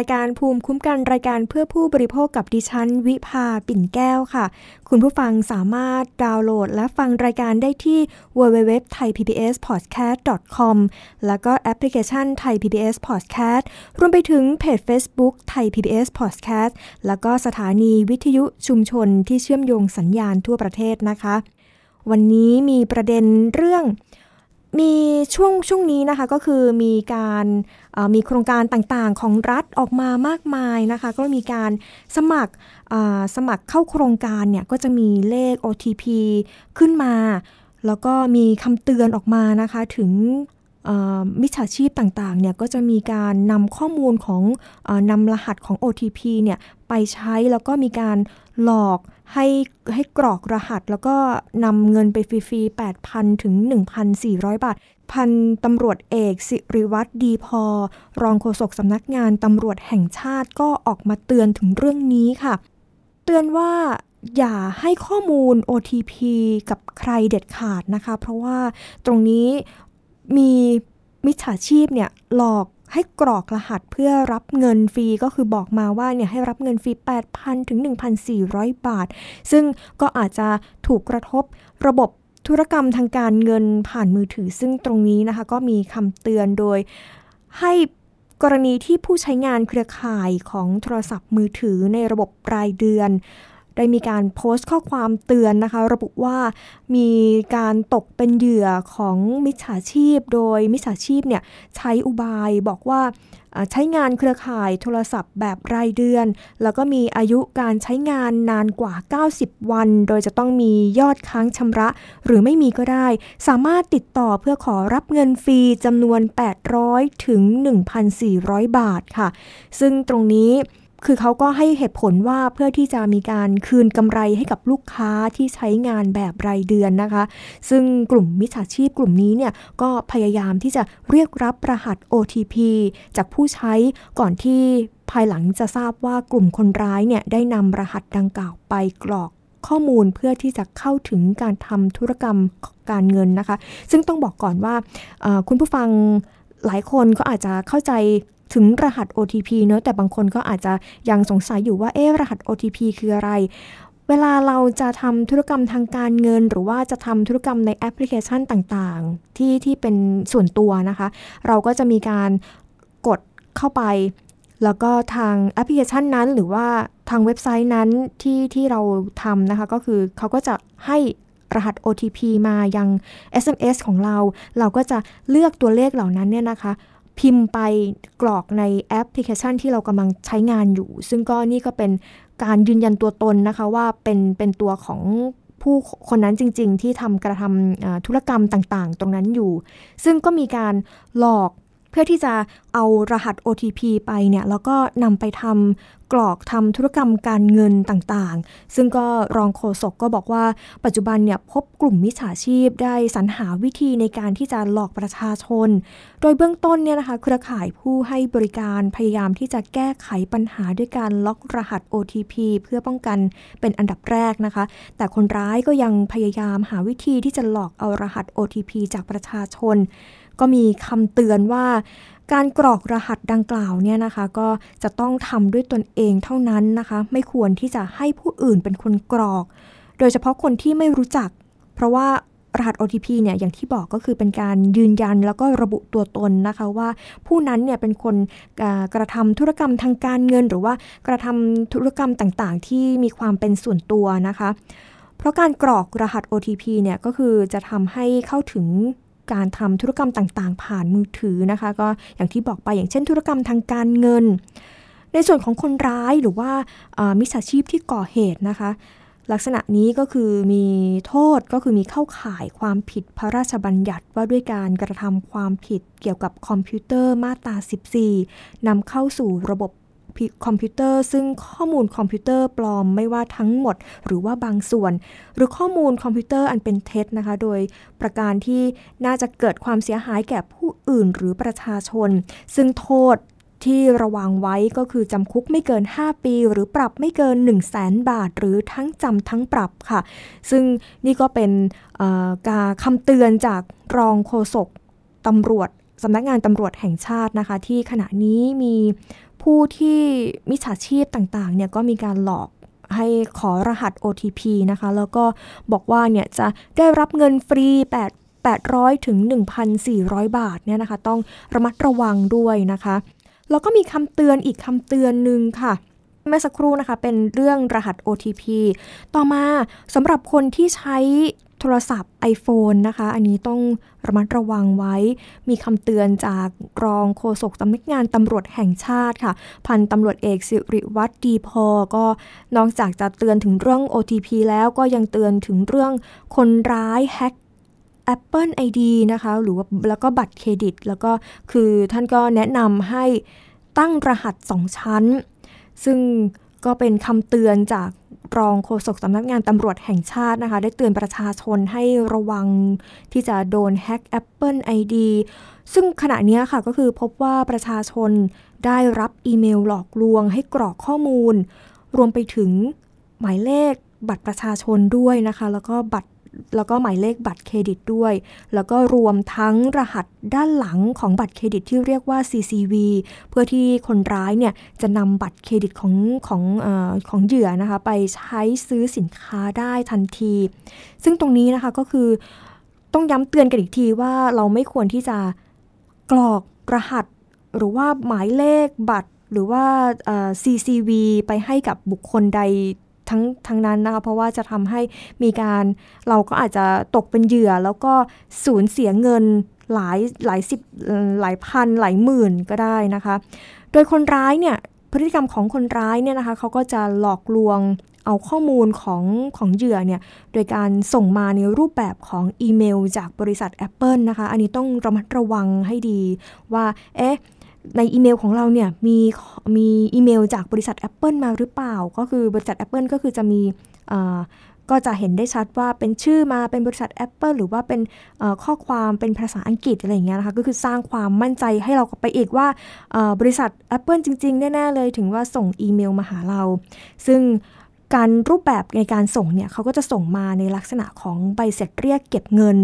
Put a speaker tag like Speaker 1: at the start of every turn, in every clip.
Speaker 1: า
Speaker 2: ยการภูมิคุ้มกันรายการเพื่อผู้บริโภคกับดิฉัน วิภาปิ่นแก้วค่ะ คุณผู้ฟังสามารถดาวน์โหลดและฟังรายการได้ที่ www.thaipbspodcast.com แล้วก็แอปพลิเคชัน Thai PBS Podcast รวมไปถึงเพจ Facebook Thai PBS Podcast แล้วก็สถานีวิทยุชุมชนที่เชื่อมโยงสัญญาณทั่วประเทศนะคะ วันนี้มีประเด็นเรื่อง มีช่วงช่วงนี้นะคะก็คือมีการมีโครงการต่างๆของรัฐออกมามากมายนะคะ ก็มีการสมัครสมัครเข้าโครงการเนี่ยก็จะมีเลข OTP ขึ้นมา แล้วก็มีคำเตือนออกมานะคะถึงมิจฉาชีพต่างๆเนี่ยก็จะมีการนำข้อมูลของอนำรหัสของ OTP เนี่ยไปใช้แล้วก็มีการ หลอกให้ให้กรอกรหัสแล้วก็นำเงินไปฟรีๆ 8,000 ถึง 1,400 บาท พันตำรวจเอกสิริวัตรดีพอ รองโฆษกสำนักงานตำรวจแห่งชาติก็ออกมาเตือนถึงเรื่องนี้ค่ะ เตือนว่าอย่าให้ข้อมูล OTP กับใครเด็ดขาดนะคะ เพราะว่าตรงนี้มีมิจฉาชีพเนี่ยหลอก ให้กรอกรหัสเพื่อรับเงินฟรีก็คือบอกมาว่าเนี่ยให้รับเงินฟรี 8,000 ถึง 1,400 บาท ซึ่งก็อาจจะถูกกระทบระบบธุรกรรมทางการเงินผ่านมือถือ ซึ่งตรงนี้นะคะก็มีคำเตือนโดยให้กรณีที่ผู้ใช้งานเครือข่ายของโทรศัพท์มือถือในระบบรายเดือน ได้มีการโพสต์ข้อความเตือนนะคะ ระบุว่ามีการตกเป็นเหยื่อของมิจฉาชีพ โดยมิจฉาชีพเนี่ยใช้อุบายบอกว่าใช้งานเครือข่ายโทรศัพท์แบบรายเดือน แล้วก็มีอายุการใช้งานนานกว่า 90 วัน โดยจะต้องมียอดค้างชำระ หรือไม่มีก็ได้ สามารถติดต่อเพื่อขอรับเงินฟรีจำนวน 800 ถึง 1,400 บาทค่ะ ซึ่งตรงนี้ คือเขาก็ให้เหตุผลว่าเพื่อที่จะมีการคืนกำไรให้กับลูกค้าที่ใช้งานแบบรายเดือนนะคะ ซึ่งกลุ่มมิจฉาชีพกลุ่มนี้เนี่ยก็พยายามที่จะเรียกรับรหัส OTP จากผู้ใช้ก่อนที่ภายหลังจะทราบว่ากลุ่มคนร้ายเนี่ยได้นำรหัสดังกล่าวไปกรอกข้อมูลเพื่อที่จะเข้าถึงการทำธุรกรรมการเงินนะคะ ซึ่งต้องบอกก่อนว่าคุณผู้ฟังหลายคนก็อาจจะเข้าใจ ถึงรหัส OTP เนอะแต่บางคนก็อาจจะยังสงสัยอยู่ว่าเอ๊รหัส OTP คืออะไร เวลาเราจะทำธุรกรรมทางการเงิน หรือว่าจะทำธุรกรรมในแอปพลิเคชันต่างๆ ที่ที่เป็นส่วนตัวนะคะ เราก็จะมีการกดเข้าไป แล้วก็ทางแอปพลิเคชันนั้น หรือว่าทางเว็บไซต์นั้นที่ที่เราทำนะคะ ก็คือเขาก็จะให้รหัส OTP มายัง SMS ของเรา เราก็จะเลือกตัวเลขเหล่านั้นเนี่ยนะคะ พิมพ์ไปกรอกในแอปพลิเคชันที่เรากำลังใช้งานอยู่ ซึ่งก็นี่ก็เป็นการยืนยันตัวตนนะคะว่าเป็นเป็นตัวของผู้คนนั้นจริง ๆ ที่ทำกระทำธุรกรรมต่างๆ ตรงนั้นอยู่ ซึ่งก็มีการหลอก เพื่อที่จะเอารหัส OTP ไปเนี่ยแล้วก็นำไปทำกรอกทำธุรกรรมการเงินต่างๆ ซึ่งก็รองโฆษกก็บอกว่า ปัจจุบันเนี่ยพบกลุ่มมิจฉาชีพได้สรรหาวิธีในการที่จะหลอกประชาชน โดยเบื้องต้นเนี่ยนะคะเครือข่ายผู้ให้บริการพยายามที่จะแก้ไขปัญหาด้วยการล็อกรหัส OTP เพื่อป้องกันเป็นอันดับแรกนะคะ แต่คนร้ายก็ยังพยายามหาวิธีที่จะหลอกเอารหัส OTP จากประชาชน ก็มีคำเตือนว่าการกรอกรหัสดังกล่าวเนี่ยนะคะ ก็จะต้องทำด้วยตนเองเท่านั้นนะคะ ไม่ควรที่จะให้ผู้อื่นเป็นคนกรอก โดยเฉพาะคนที่ไม่รู้จัก เพราะว่ารหัส OTP เนี่ยอย่างที่บอกก็คือเป็นการยืนยันแล้วก็ระบุตัวตนนะคะว่าผู้นั้นเนี่ยเป็นคนกระทำธุรกรรมทางการเงิน หรือว่ากระทำธุรกรรมต่างๆ ที่มีความเป็นส่วนตัวนะคะ เพราะการกรอกรหัส OTP เนี่ยก็คือจะทำให้เข้าถึง การทำธุรกรรมต่างๆ ผ่านมือถือนะคะ ก็อย่างที่บอกไปอย่างเช่นธุรกรรมทางการเงิน ในส่วนของคนร้ายหรือว่ามิจฉาชีพที่ก่อเหตุนะคะ ลักษณะนี้ก็คือมีโทษก็คือมีเข้าข่ายความผิดพระราชบัญญัติว่าด้วยการกระทำความผิดเกี่ยวกับคอมพิวเตอร์มาตรา 14นำเข้าสู่ระบบ คอมพิวเตอร์ ซึ่งข้อมูลคอมพิวเตอร์ปลอมไม่ว่าทั้งหมด หรือว่าบางส่วน หรือข้อมูลคอมพิวเตอร์อันเป็นเท็จนะคะ โดยประการที่น่าจะเกิดความเสียหายแก่ผู้อื่นหรือประชาชน ซึ่งโทษที่ระวังไว้ก็คือจำคุกไม่เกิน 5 ปี หรือปรับไม่เกิน 1 0 0 0 0แสนบาท หรือทั้งจำทั้งปรับค่ะ ซึ่งนี่ก็เป็นการคำเตือนจากรองโฆษกตำรวจสำนักงานตำรวจแห่งชาตินะคะ ที่ขณะนี้มี ผู้ที่มิจฉาชีพต่างๆเนี่ยก็มีการหลอกให้ขอรหัส OTP นะคะ แล้วก็บอกว่าเนี่ยจะได้รับเงินฟรี 8 800 ถึง 1,400 บาทเนี่ยนะคะ ต้องระมัดระวังด้วยนะคะ แล้วก็มีคำเตือนอีกคำเตือนหนึ่งค่ะเมื่อสักครู่นะคะ เป็นเรื่องรหัส OTP ต่อมาสำหรับคนที่ใช้ โทรศัพท์ iPhone นะคะ อันนี้ต้องระมัดระวังไว้ มีคำเตือนจากรองโฆษกสำนักงานตำรวจแห่งชาติค่ะ พันตำรวจเอกสิริวัตรดีพอ ก็นอกจากจะเตือนถึงเรื่อง OTP แล้วก็ยังเตือนถึงเรื่องคนร้ายแฮก Apple ID นะคะ หรือว่าแล้วก็บัตรเครดิต แล้วก็คือท่านก็แนะนำให้ตั้งรหัส 2 ชั้น ซึ่งก็เป็นคำเตือนจาก รองโฆษกสำนักงานตำรวจแห่งชาตินะคะ ได้เตือนประชาชนให้ระวังที่จะโดนแฮ็ก Apple ID ซึ่งขณะนี้ค่ะก็คือพบว่าประชาชนได้รับอีเมลหลอกลวง ให้กรอกข้อมูล รวมไปถึงหมายเลขบัตรประชาชนด้วยนะคะ แล้วก็บัตร แล้วก็หมายเลขบัตรเครดิตด้วย แล้วก็รวมทั้งรหัสด้านหลังของบัตรเครดิตที่เรียกว่า CCV เพื่อที่คนร้ายเนี่ยจะนำบัตรเครดิตของของอของเหยื่อนะคะไปใช้ซื้อสินค้าได้ทันที ซึ่งตรงนี้นะคะก็คือต้องย้ำเตือนกันอีกทีว่าเราไม่ควรที่จะกรอกรหัส หรือว่าหมายเลขบัตรหรือว่า CCV ไปให้กับบุคคลใด ทั้งทั้งนั้นนะคะเพราะว่าจะทำให้มีการเราก็อาจจะตกเป็นเหยื่อ แล้วก็สูญเสียเงินหลายหลายสิบหลายพันหลายหมื่นก็ได้นะคะ โดยคนร้ายเนี่ยพฤติกรรมของคนร้ายเนี่ยนะคะเขาก็จะหลอกลวงเอาข้อมูลของของเหยื่อเนี่ยโดยการส่งมาในรูปแบบของอีเมล จากบริษัท Apple นะคะ อันนี้ต้องระมัดระวังให้ดีว่าเอ๊ะ ในอีเมลของเราเนี่ยมีมีอีเมลจากบริษัท Apple มาหรือเปล่า ก็คือบริษัท Apple ก็คือจะมีก็จะเห็นได้ชัดว่าเป็นชื่อมาเป็นบริษัท Apple หรือว่าเป็นข้อความเป็นภาษาอังกฤษอะไรอย่างเงี้ยนะคะก็คือสร้างความมั่นใจให้เราไปอีกว่าบริษัท Apple จริง ๆ แน่ ๆ เลยถึงว่าส่งอีเมลมาหาเรา ซึ่ง การรูปแบบในการส่งเนี่ยเขาก็จะส่งมาในลักษณะของใบเสร็จเรียกเก็บเงิน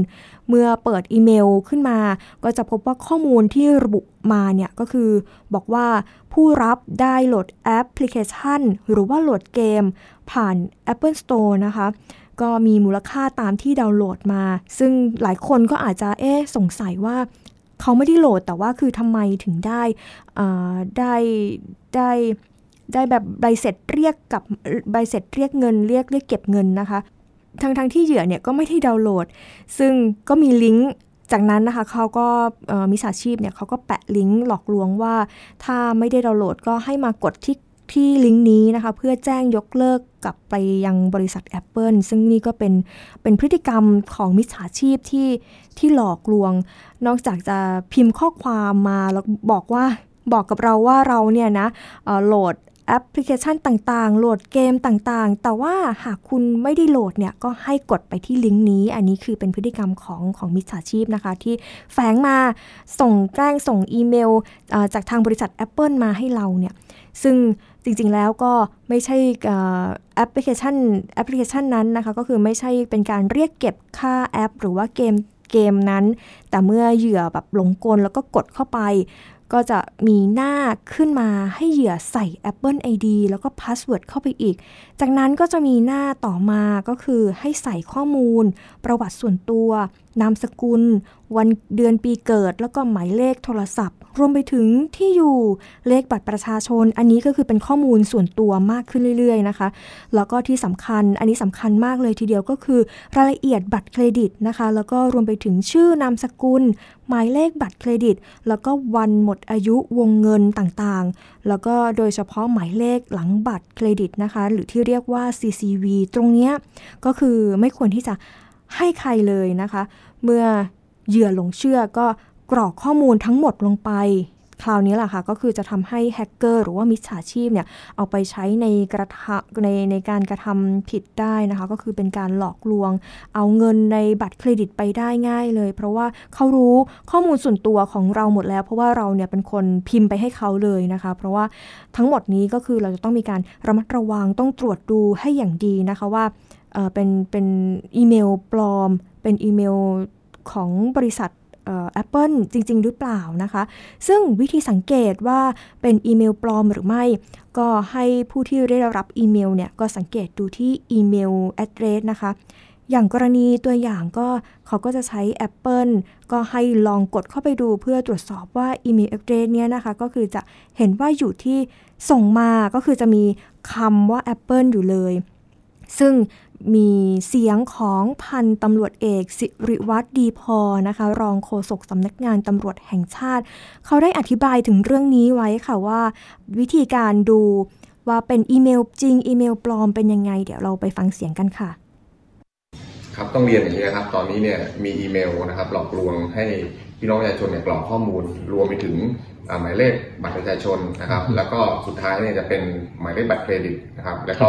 Speaker 2: เมื่อเปิดอีเมลขึ้นมา ก็จะพบว่าข้อมูลที่ระบุมาเนี่ยก็คือบอกว่าผู้รับได้โหลดแอปพลิเคชัน หรือว่าโหลดเกม ผ่าน Apple Store นะคะ ก็มีมูลค่าตามที่ดาวน์โหลดมา ซึ่งหลายคนก็อาจจะเอ๊สงสัยว่าเขาไม่ได้โหลดแต่ว่าคือทำไมถึงได้ได้ได้ได้ ได้แบบใบเสร็จเรียกกับใบเสร็จเรียกเงินเรียกเรียกเก็บเงินนะคะทั้งทั้งที่เหยื่อเนี่ยก็ไม่ได้ดาวน์โหลด ซึ่งก็มีลิงก์จากนั้นนะคะเขาก็มิจฉาชีพเนี่ยเขาก็แปะลิงก์หลอกลวงว่า ถ้าไม่ได้ดาวน์โหลดก็ให้มากดที่ที่ลิงก์นี้นะคะ เพื่อแจ้งยกเลิกกลับไปยังบริษัท Apple ซึ่งนี่ก็เป็นเป็นพฤติกรรมของมิจฉาชีพที่ที่หลอกลวง นอกจากจะพิมพ์ข้อความมาแล้วบอกว่าบอกกับเราว่าเราเนี่ยนะโหลด แอปพลิเคชันต่างๆ โหลดเกมต่างๆ แต่ว่าหากคุณไม่ได้โหลดเนี่ยก็ให้กดไปที่ลิงก์นี้ อันนี้คือเป็นพฤติกรรมของของมิจฉาชีพนะคะ ที่แฝงมาส่งแกล้งส่งอีเมลจากทางบริษัท Apple มาให้เราเนี่ยซึ่งจริงๆแล้วก็ไม่ใช่แอปพลิเคชันแอปพลิเคชันนั้นนะคะ ก็คือไม่ใช่เป็นการเรียกเก็บค่าแอป หรือว่าเกมเกมนั้น แต่เมื่อเหยื่อแบบหลงกลแล้วก็กดเข้าไป ก็จะมีหน้าขึ้นมาให้เหยื่อใส่ Apple ID แล้วก็ password เข้าไปอีก จากนั้นก็จะมีหน้าต่อมาก็คือให้ใส่ข้อมูล ประวัติส่วนตัว นามสกุล วันเดือนปีเกิด แล้วก็หมายเลขโทรศัพท์ รวมไปถึงที่อยู่เลขบัตรประชาชน อันนี้ก็คือเป็นข้อมูลส่วนตัวมากขึ้นเรื่อยๆนะคะ แล้วก็ที่สำคัญอันนี้สำคัญมากเลยทีเดียวก็คือ รายละเอียดบัตรเครดิตนะคะ แล้วก็รวมไปถึงชื่อนามสกุล หมายเลขบัตรเครดิต แล้วก็วันหมดอายุวงเงินต่างๆ แล้วก็โดยเฉพาะหมายเลขหลังบัตรเครดิตนะคะ หรือที่เรียกว่า CCV ตรงนี้ก็คือไม่ควรที่จะให้ใครเลยนะคะ เมื่อเหยื่อหลงเชื่อก็กรอกข้อมูลทั้งหมดลงไป คราวนี้แหละค่ะ ก็คือจะทำให้แฮกเกอร์หรือว่ามิจฉาชีพเนี่ยเอาไปใช้ในกระทะในในการกระทำผิดได้นะคะ ก็คือเป็นการหลอกลวง เอาเงินในบัตรเครดิตไปได้ง่ายเลย เพราะว่าเขารู้ข้อมูลส่วนตัวของเราหมดแล้ว เพราะว่าเราเนี่ยเป็นคนพิมพ์ไปให้เขาเลยนะคะ เพราะว่าทั้งหมดนี้ก็คือเราจะต้องมีการระมัดระวังต้องตรวจดูให้อย่างดีนะคะว่าเป็นเป็นอีเมลปลอม เป็นอีเมล ของบริษัทแอปเปิลจริง ๆ หรือเปล่านะคะ ซึ่งวิธีสังเกตว่าเป็นอีเมลปลอมหรือไม่ ก็ให้ผู้ที่ได้รับอีเมลเนี่ย ก็สังเกตดูที่ email address นะคะ อย่างกรณีตัวอย่างก็เขาก็จะใช้ Apple ก็ให้ลองกดเข้าไปดูเพื่อตรวจสอบว่า email address เนี่ยนะคะ ก็คือจะเห็นว่าอยู่ที่ส่งมาก็คือจะมีคำว่า Apple อยู่เลย ซึ่ง มีเสียงของพันตำรวจเอก สิริวัตรดีพอนะคะ รองโฆษกสำนักงานตำรวจแห่งชาติ เขาได้อธิบายถึงเรื่องนี้ไว้ค่ะว่า วิธีการดูว่าเป็นอีเมลจริง อีเมลปลอมเป็นยังไง เดี๋ยวเราไปฟังเสียงกันค่ะ
Speaker 3: ครับต้องเรียนอย่างนี้นะครับ ตอนนี้เนี่ยมีอีเมลนะครับ หลอกลวงให้พี่น้องประชาชนเนี่ยกรอกข้อมูล รวมไปถึง หมายเลขบัตรประชาชนนะครับ แล้วก็สุดท้ายเนี่ยจะเป็นหมายเลขบัตรเครดิตนะครับ แล้วก็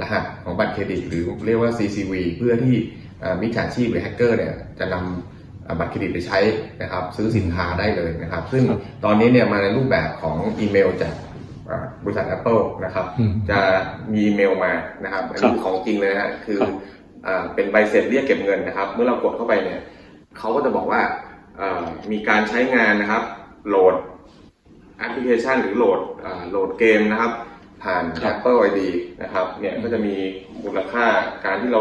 Speaker 3: รหัสของบัตรเครดิต หรือเรียกว่า CCV เพื่อที่มิจฉาชีพหรือแฮกเกอร์เนี่ยจะนำบัตรเครดิตไปใช้นะครับ ซื้อสินค้าได้เลยนะครับ ซึ่งตอนนี้เนี่ยมาในรูปแบบของอีเมลจากบริษัท Apple นะครับ จะมีอีเมลมานะครับอันนี้ของจริงเลยนะฮะคือเป็นใบเสร็จเรียกเก็บเงินนะครับ เมื่อเรากดเข้าไปเนี่ยเขาก็จะบอกว่ามีการใช้งานนะครับ โหลด แอปพลิเคชันหรือโหลดโหลดเกมนะครับ ผ่าน Apple ID นะครับเนี่ยก็จะมีมูลค่าการที่เรา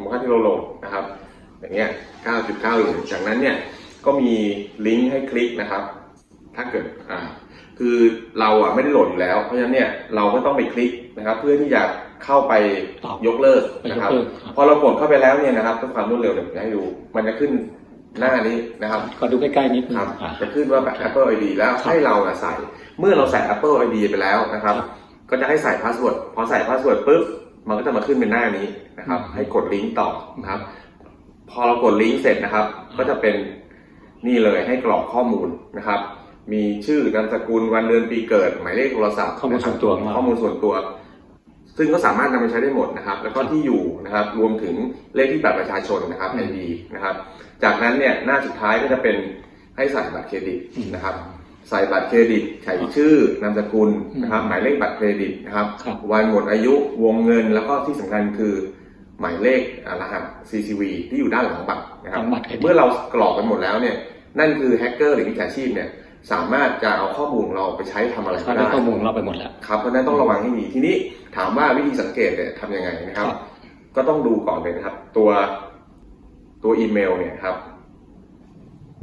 Speaker 3: มูลค่าที่เราโหลดนะครับ อย่างเงี้ย 9.9เหรียญจากนั้นเนี่ยก็มีลิงก์ให้คลิกนะครับ ถ้าเกิดอ่าคือเราอะไม่ได้โหลดอยู่แล้ว เพราะฉะนั้นเนี่ยเราก็ต้องไปคลิกนะครับ เพื่อที่จะเข้าไปยกเลิกนะครับ พอเรากดเข้าไปแล้วเนี่ยนะครับด้วยความรวดเร็วเดี๋ยวจะให้ดู มันจะขึ้น หน้านี้นะครับ
Speaker 4: ขอดูใกล้ๆนิด
Speaker 3: ครับจะขึ้นว่าแบบ Apple ID แล้วให้เราใส่ เมื่อเราใส่ Apple ID ไปแล้วนะครับ ก็จะให้ใส่ password พอใส่ password ปุ๊บมันก็จะมาขึ้นเป็นหน้านี้นะครับ ให้กดลิงก์ต่อนะครับ พอเรากดลิงก์เสร็จนะครับ ก็จะเป็นนี่เลยให้กรอกข้อมูลนะครับ มีชื่อนามสกุลวันเดือนปีเกิด หมายเลขโทรศัพท์
Speaker 4: ข้อมูลส่วนตัว
Speaker 3: ข้อมูลส่วนตัว ซึ่งก็สามารถนำไปใช้ได้หมดนะครับ แล้วก็ที่อยู่นะครับ รวมถึงเลขที่บัตรประชาชนนะครับ ID นะครับ จากนั้นเนี่ยหน้าสุดท้ายก็จะเป็นให้ใส่บัตรเครดิตนะครับใส่บัตรเครดิตใส่ชื่อนามสกุลนะครับหมายเลขบัตรเครดิตนะครับวันหมดอายุวงเงินแล้วก็ที่สำคัญคือหมายเลขรหัส CCV ที่อยู่ด้านหลังบัตรนะครับเมื่อเรากรอกไปหมดแล้วเนี่ยนั่นคือแฮกเกอร์หรือมิจฉาชีพเนี่ยสามารถจะเอาข้อมูลเราไปใช้ทำอะไรก็ได้
Speaker 4: ข้อมูลเราไปหมดแล้ว
Speaker 3: ครับเพราะนั้นต้องระวังให้ดีทีนี้ถามว่าวิธีสังเกตเนี่ยทำยังไงนะครับ ก็ต้องดูก่อนเลยนะครับ ตัว ตัวอีเมลเนี่ยครับ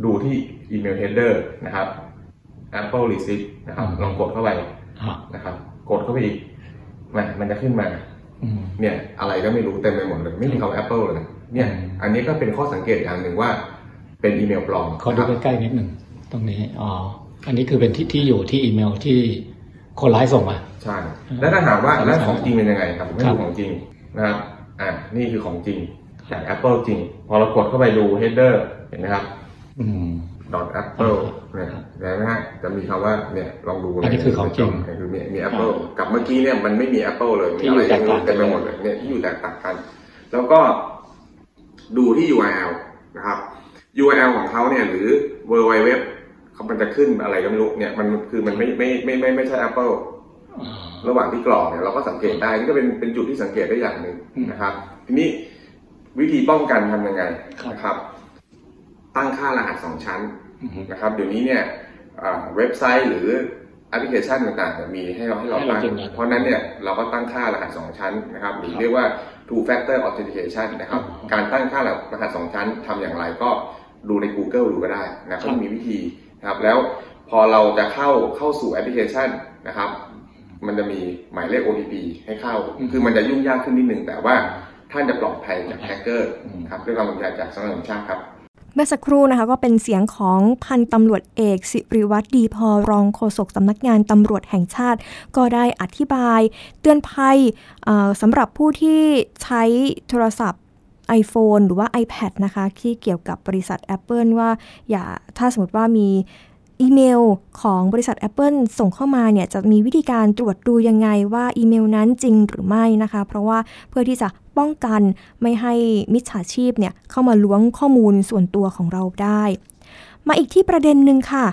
Speaker 3: ดูที่ email header นะครับ Apple Receipt นะครับ ลองกดเข้าไปนะครับ กดเข้าไปอีกมันมันจะขึ้นมาเนี่ย อะไรก็ไม่รู้เต็มไปหมดเลย ไม่มีคำว่า Apple เลยเนี่ย อันนี้ก็เป็นข้อสังเกตอย่างหนึ่งว่า เป็นอีเมลปลอม
Speaker 4: ขอดูใกล้ๆนิดหนึ่งตรงนี้อ๋ออันนี้คือเป็นที่ที่อยู่ที่อีเมลที่คนร้ายส่งมา
Speaker 3: ใช่แล้วถ้าถามว่าแล้วของจริงเป็นยังไงครับไม่ดูของจริงนะครับอ่านี่คือของจริง จาก Apple จริง พอเรากดเข้าไปดู header เห็นไหมครับ dot Apple เนี่ยเห็นไหมฮะจะมีคำว่าเนี่ยลองดู
Speaker 4: อันนี้คือของจริง
Speaker 3: คือมีมี Apple กับเมื่อกี้เนี่ยมันไม่มี Apple เลยมีอะไรเต็มไปหมดเลยเนี่ยที่อยู่แตกต่างกัน แล้วก็ดูที่ URL นะครับ URL ของเขาเนี่ยหรือ w w w เขามันจะขึ้นอะไรก็ไม่รู้เนี่ยมันคือมันไม่ไม่ไม่ไม่ไม่ใช่ Apple ระหว่างที่กรอกเนี่ยเราก็สังเกตได้นี่ก็เป็นเป็นจุดที่สังเกตได้อย่างหนึ่งนะครับ ทีนี้ วิธีป้องกันทำยังไงนะครับ ตั้งค่ารหัสสองชั้นนะครับเดี๋ยวนี้เนี่ยเว็บไซต์หรือแอปพลิเคชันต่างๆมีให้เราให้เราตั้งเพราะนั้นเนี่ยเราก็ตั้งค่ารหัสสองชั้นนะครับหรือเรียกว่า two factor authentication นะครับการตั้งค่ารหัสสองชั้นทำอย่างไรก็ดูใน Google ดูก็ได้นะก็มีวิธีนะครับแล้วพอเราจะเข้าเข้าสู่แอปพลิเคชันนะครับ มันจะมีหมายเลข OTP ให้เข้า คือมันจะยุ่งยากขึ้นนิดหนึ่งแต่ว่า ท่านจะปลอดภัยจากแฮกเกอร์ครับด้วยความห่วงใยจากสำนักงานชาติครับ
Speaker 2: เมื่อสักครู่นะคะก็เป็นเสียงของพันตำรวจเอกสิริวัตรดีพอรองโฆษกสำนักงานตำรวจแห่งชาติ ก็ได้อธิบาย เตือนภัยสำหรับผู้ที่ใช้โทรศัพท์ iPhone หรือว่า iPad นะคะที่เกี่ยวกับบริษัท Apple ว่าอย่าถ้าสมมติว่ามีอีเมลของบริษัท Apple ส่งเข้ามาเนี่ยจะมีวิธีการตรวจดูยังไงว่าอีเมลนั้นจริงหรือไม่นะคะ เพราะว่าเพื่อที่จะ ป้องกันไม่ให้มิจฉาชีพเนี่ยเข้ามาล้วงข้อมูลส่วนตัวของเราได้ มาอีกที่ประเด็นหนึ่งค่ะ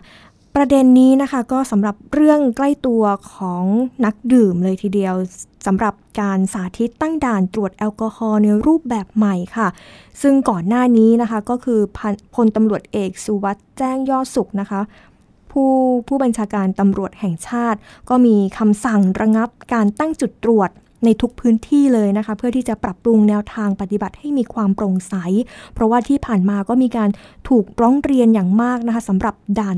Speaker 2: ประเด็นนี้นะคะก็สำหรับเรื่องใกล้ตัวของนักดื่มเลยทีเดียวสำหรับการสาธิตตั้งด่านตรวจแอลกอฮอล์ในรูปแบบใหม่ค่ะ ซึ่งก่อนหน้านี้นะคะก็คือพลตำรวจเอกสุวัสด์แจ้งยอดสุขนะคะผู้ผู้บัญชาการตำรวจแห่งชาติ ก็มีคำสั่งระงับการตั้งจุดตรวจ ในทุกพื้นที่เลยนะคะ เพื่อที่จะปรับปรุงแนวทางปฏิบัติให้มีความโปร่งใส เพราะว่าที่ผ่านมาก็มีการถูกร้องเรียนอย่างมากนะคะสำหรับด่าน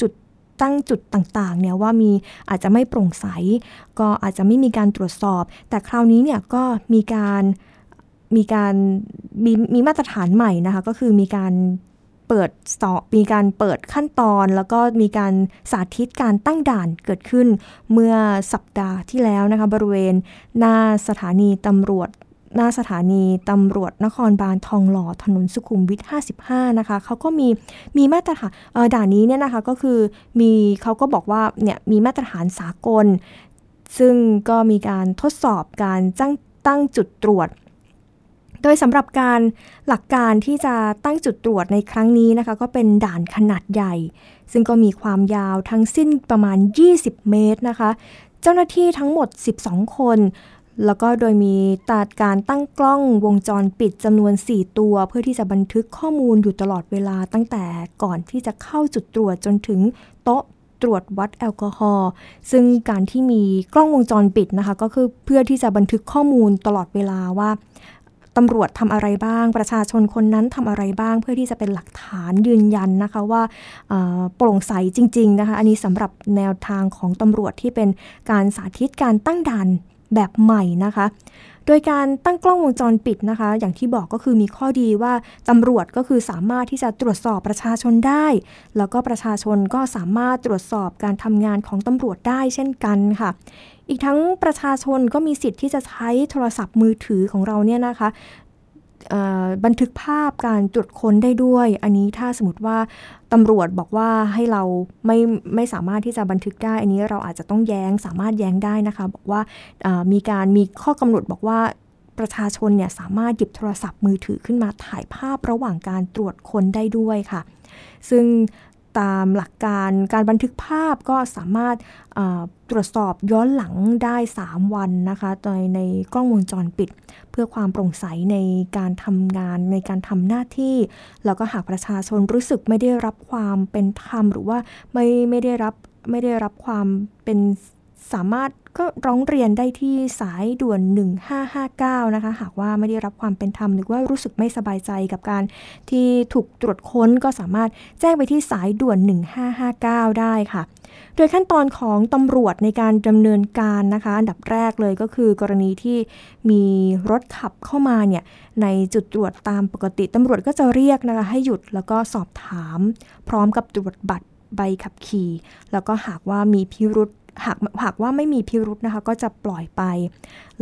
Speaker 2: จุดตั้งจุดต่างๆเนี่ยว่ามีอาจจะไม่โปร่งใส ก็อาจจะไม่มีการตรวจสอบ แต่คราวนี้เนี่ยก็มีการมีการมีมีมาตรฐานใหม่นะคะ ก็คือมีการ เปิดสอบมีการเปิดขั้นตอน แล้วก็มีการสาธิตการตั้งด่านเกิดขึ้นเมื่อสัปดาห์ที่แล้วนะคะบริเวณหน้าสถานีตำรวจหน้าสถานีตำรวจนครบาลทองหล่อถนนสุขุมวิท 55 นะคะเขาก็มีมีมาตรฐานด่านนี้เนี่ยนะคะก็คือมีเขาก็บอกว่าเนี่ยมีมาตรฐานสากล ซึ่งก็มีการทดสอบการตั้งตั้งจุดตรวจ โดยสำหรับการหลักการที่จะตั้งจุดตรวจในครั้งนี้นะคะ ก็เป็นด่านขนาดใหญ่ ซึ่งก็มีความยาวทั้งสิ้นประมาณ 20 เมตรนะคะ เจ้าหน้าที่ทั้งหมด 12 คน แล้วก็โดยมีตัดการตั้งกล้องวงจรปิดจำนวน 4 ตัว เพื่อที่จะบันทึกข้อมูลอยู่ตลอดเวลาตั้งแต่ก่อนที่จะเข้าจุดตรวจจนถึงโต๊ะตรวจวัดแอลกอฮอล์ซึ่งการที่มีกล้องวงจรปิดนะคะ ก็คือเพื่อที่จะบันทึกข้อมูลตลอดเวลาว่า ตำรวจทำอะไรบ้าง ประชาชนคนนั้นทำอะไรบ้าง เพื่อที่จะเป็นหลักฐานยืนยันนะคะว่าโปร่งใสจริง ๆ นะคะ อันนี้สำหรับแนวทางของตำรวจที่เป็นการสาธิตการตั้งด่านแบบใหม่นะคะ โดยการตั้งกล้องวงจรปิดนะคะ อย่างที่บอกก็คือมีข้อดีว่าตำรวจก็คือสามารถที่จะตรวจสอบประชาชนได้ แล้วก็ประชาชนก็สามารถตรวจสอบการทำงานของตำรวจได้เช่นกันค่ะ อีกทั้งประชาชนก็มีสิทธิ์ที่จะใช้โทรศัพท์มือถือของเราเนี่ยนะคะบันทึกภาพการตรวจค้นได้ด้วย อันนี้ถ้าสมมติว่าตำรวจบอกว่าให้เราไม่ไม่สามารถที่จะบันทึกได้ อันนี้เราอาจจะต้องแย้งสามารถแย้งได้นะคะ บอกว่ามีการมีข้อกำหนดบอกว่าประชาชนเนี่ยสามารถหยิบโทรศัพท์มือถือขึ้นมาถ่ายภาพระหว่างการตรวจค้นได้ด้วยค่ะ ซึ่ง ตามหลักการการบันทึกภาพก็สามารถตรวจสอบย้อนหลังได้ 3 วันนะคะโดยในกล้องวงจรปิด เพื่อความโปร่งใสในการทำงานในการทำหน้าที่ แล้วก็หากประชาชนรู้สึกไม่ได้รับความเป็นธรรม หรือว่าไม่ไม่ได้รับไม่ได้รับความเป็นสามารถ ก็ร้องเรียนได้ที่สายด่วน 1559 นะคะ หากว่าไม่ได้รับความเป็นธรรมหรือว่ารู้สึกไม่สบายใจกับการที่ถูกตรวจค้นก็สามารถแจ้งไปที่สายด่วน 1559 ได้ค่ะ โดยขั้นตอนของตำรวจในการดำเนินการนะคะ อันดับแรกเลยก็คือกรณีที่มีรถขับเข้ามาเนี่ยในจุดตรวจตามปกติตำรวจก็จะเรียกนะคะให้หยุดแล้วก็สอบถาม พร้อมกับตรวจบัตรใบขับขี่ แล้วก็หากว่ามีพิรุษ หากหากว่าไม่มีพิรุษนะคะ ก็จะปล่อยไป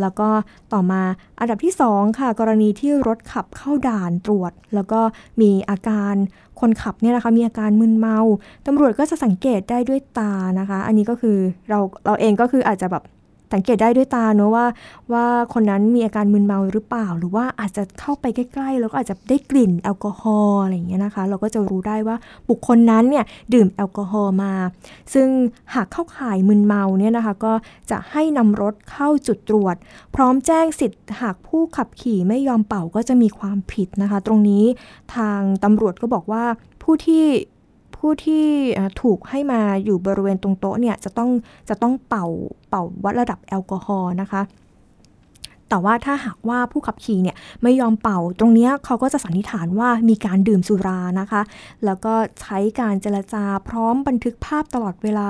Speaker 2: แล้วก็ต่อมาอันดับที่ 2 ค่ะ กรณีที่รถขับเข้าด่านตรวจ แล้วก็มีอาการคนขับเนี่ยนะคะมีอาการมึนเมาตำรวจก็จะสังเกตได้ด้วยตานะคะ อันนี้ก็คือเราเราเองก็คืออาจจะแบบ สังเกตได้ด้วยตาเนอะว่า ว่าคนนั้นมีอาการมึนเมาหรือเปล่า หรือว่าอาจจะเข้าไปใกล้ๆ แล้วก็อาจจะได้กลิ่นแอลกอฮอล์อะไรอย่างเงี้ยนะคะ เราก็จะรู้ได้ว่าบุคคลนั้นเนี่ยดื่มแอลกอฮอล์มา ซึ่งหากเข้าข่ายมึนเมาเนี่ยนะคะ ก็จะให้นำรถเข้าจุดตรวจ พร้อมแจ้งสิทธิ์หากผู้ขับขี่ไม่ยอมเป่าก็จะมีความผิดนะคะ ตรงนี้ทางตำรวจก็บอกว่าผู้ที่ ผู้ที่ถูกให้มาอยู่บริเวณตรงโต๊ะเนี่ยจะต้องจะต้องเป่าเป่าวัดระดับแอลกอฮอล์นะคะแต่ว่าถ้าหากว่าผู้ขับขี่เนี่ยไม่ยอมเป่าตรงนี้เขาก็จะสันนิษฐานว่ามีการดื่มสุรานะคะ แล้วก็ใช้การเจรจาพร้อมบันทึกภาพตลอดเวลา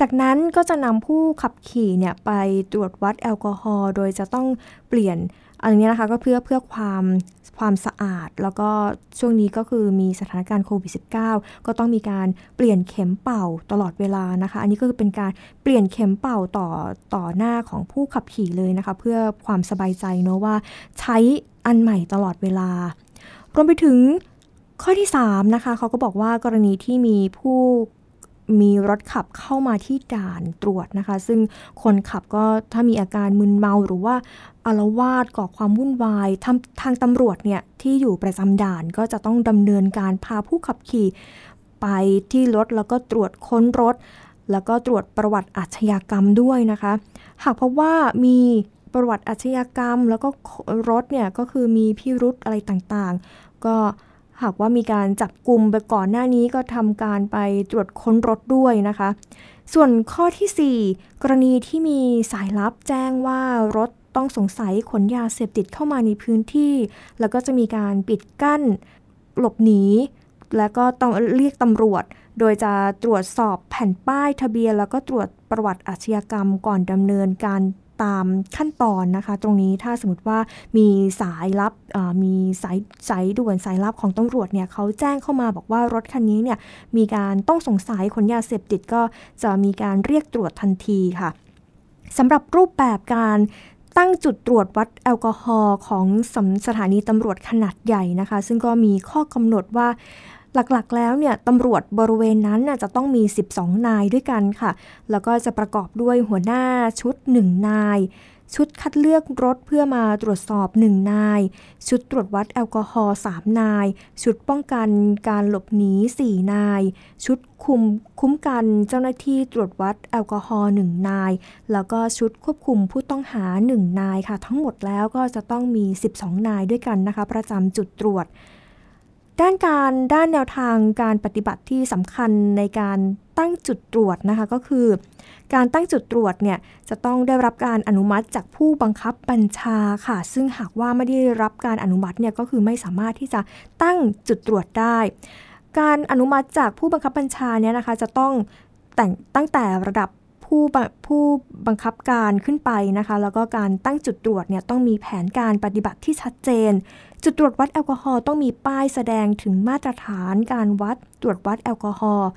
Speaker 2: จากนั้นก็จะนำผู้ขับขี่เนี่ยไปตรวจวัดแอลกอฮอล์โดยจะต้องเปลี่ยนอันนี้นะคะก็เพื่อเพื่อความ ความสะอาด แล้วก็ช่วงนี้ก็คือมีสถานการณ์โควิด -19 ก็ต้องมีการเปลี่ยนเข็มเป่าตลอดเวลานะคะ อันนี้ก็คือเป็นการเปลี่ยนเข็มเป่าต่อต่อหน้าของผู้ขับขี่เลยนะคะ เพื่อความสบายใจเนาะว่าใช้อันใหม่ตลอดเวลารวมไปถึงข้อที่3นะคะเขาก็บอกว่ากรณีที่มีผู้ มีรถขับเข้ามาที่ด่านตรวจนะคะ ซึ่งคนขับก็ถ้ามีอาการมึนเมาหรือว่าอารวาสก่อความวุ่นวายทางทางตำรวจเนี่ยที่อยู่ประจำด่านก็จะต้องดำเนินการพาผู้ขับขี่ไปที่รถแล้วก็ตรวจค้นรถ แล้วก็ตรวจประวัติอาชญากรรมด้วยนะคะ หากพบว่ามีประวัติอาชญากรรม แล้วก็รถเนี่ยก็คือมีพิรุธอะไรต่างๆ ก็ หากว่ามีการจับกลุ่มไปก่อนหน้านี้ก็ทำการไปตรวจค้นรถด้วยนะคะ ส่วนข้อที่ 4 กรณีที่มีสายลับแจ้งว่ารถต้องสงสัยขนยาเสพติดเข้ามาในพื้นที่ แล้วก็จะมีการปิดกั้นหลบหนี แล้วก็ต้องเรียกตำรวจ โดยจะตรวจสอบแผ่นป้ายทะเบียน แล้วก็ตรวจประวัติอาชญากรรมก่อนดำเนินการ ตามขั้นตอนนะคะ ตรงนี้ถ้าสมมติว่ามีสายลับมีสายสายด่วนสายลับของตำรวจเนี่ยเขาแจ้งเข้ามาบอกว่ารถคันนี้เนี่ยมีการต้องสงสัยขนยาเสพติดก็จะมีการเรียกตรวจทันทีค่ะสำหรับรูปแบบการตั้งจุดตรวจวัดแอลกอฮอล์ของสถานีตำรวจขนาดใหญ่นะคะ ซึ่งก็มีข้อกำหนดว่า หลักๆ แล้วเนี่ยตำรวจบริเวณนั้นจะต้องมี 12 นายด้วยกันค่ะ แล้วก็จะประกอบด้วยหัวหน้าชุด 1 นาย ชุดคัดเลือกรถเพื่อมาตรวจสอบ 1 นาย ชุดตรวจวัดแอลกอฮอล์3นาย ชุดป้องกันการหลบหนี 4 นาย ชุดคุมคุ้มกันเจ้าหน้าที่ตรวจวัดแอลกอฮอล์1นาย แล้วก็ชุดควบคุมผู้ต้องหา 1 นายค่ะ ทั้งหมดแล้วก็จะต้องมี 12 นายด้วยกันนะคะ ประจำจุดตรวจ ด้านการด้านแนวทางการปฏิบัติที่สำคัญในการตั้งจุดตรวจนะคะก็คือ การตั้งจุดตรวจเนี่ยจะต้องได้รับการอนุมัติจากผู้บังคับบัญชาค่ะ ซึ่งหากว่าไม่ได้รับการอนุมัติเนี่ยก็คือไม่สามารถที่จะตั้งจุดตรวจได้ การอนุมัติจากผู้บังคับบัญชาเนี่ยนะคะจะต้องแต่งตั้งแต่ระดับ ผู้ผู้บังคับการขึ้นไปนะคะ แล้วก็การตั้งจุดตรวจเนี่ยต้องมีแผนการปฏิบัติที่ชัดเจน จุดตรวจวัดแอลกอฮอล์ต้องมีป้ายแสดงถึงมาตรฐานการวัดตรวจวัดแอลกอฮอล์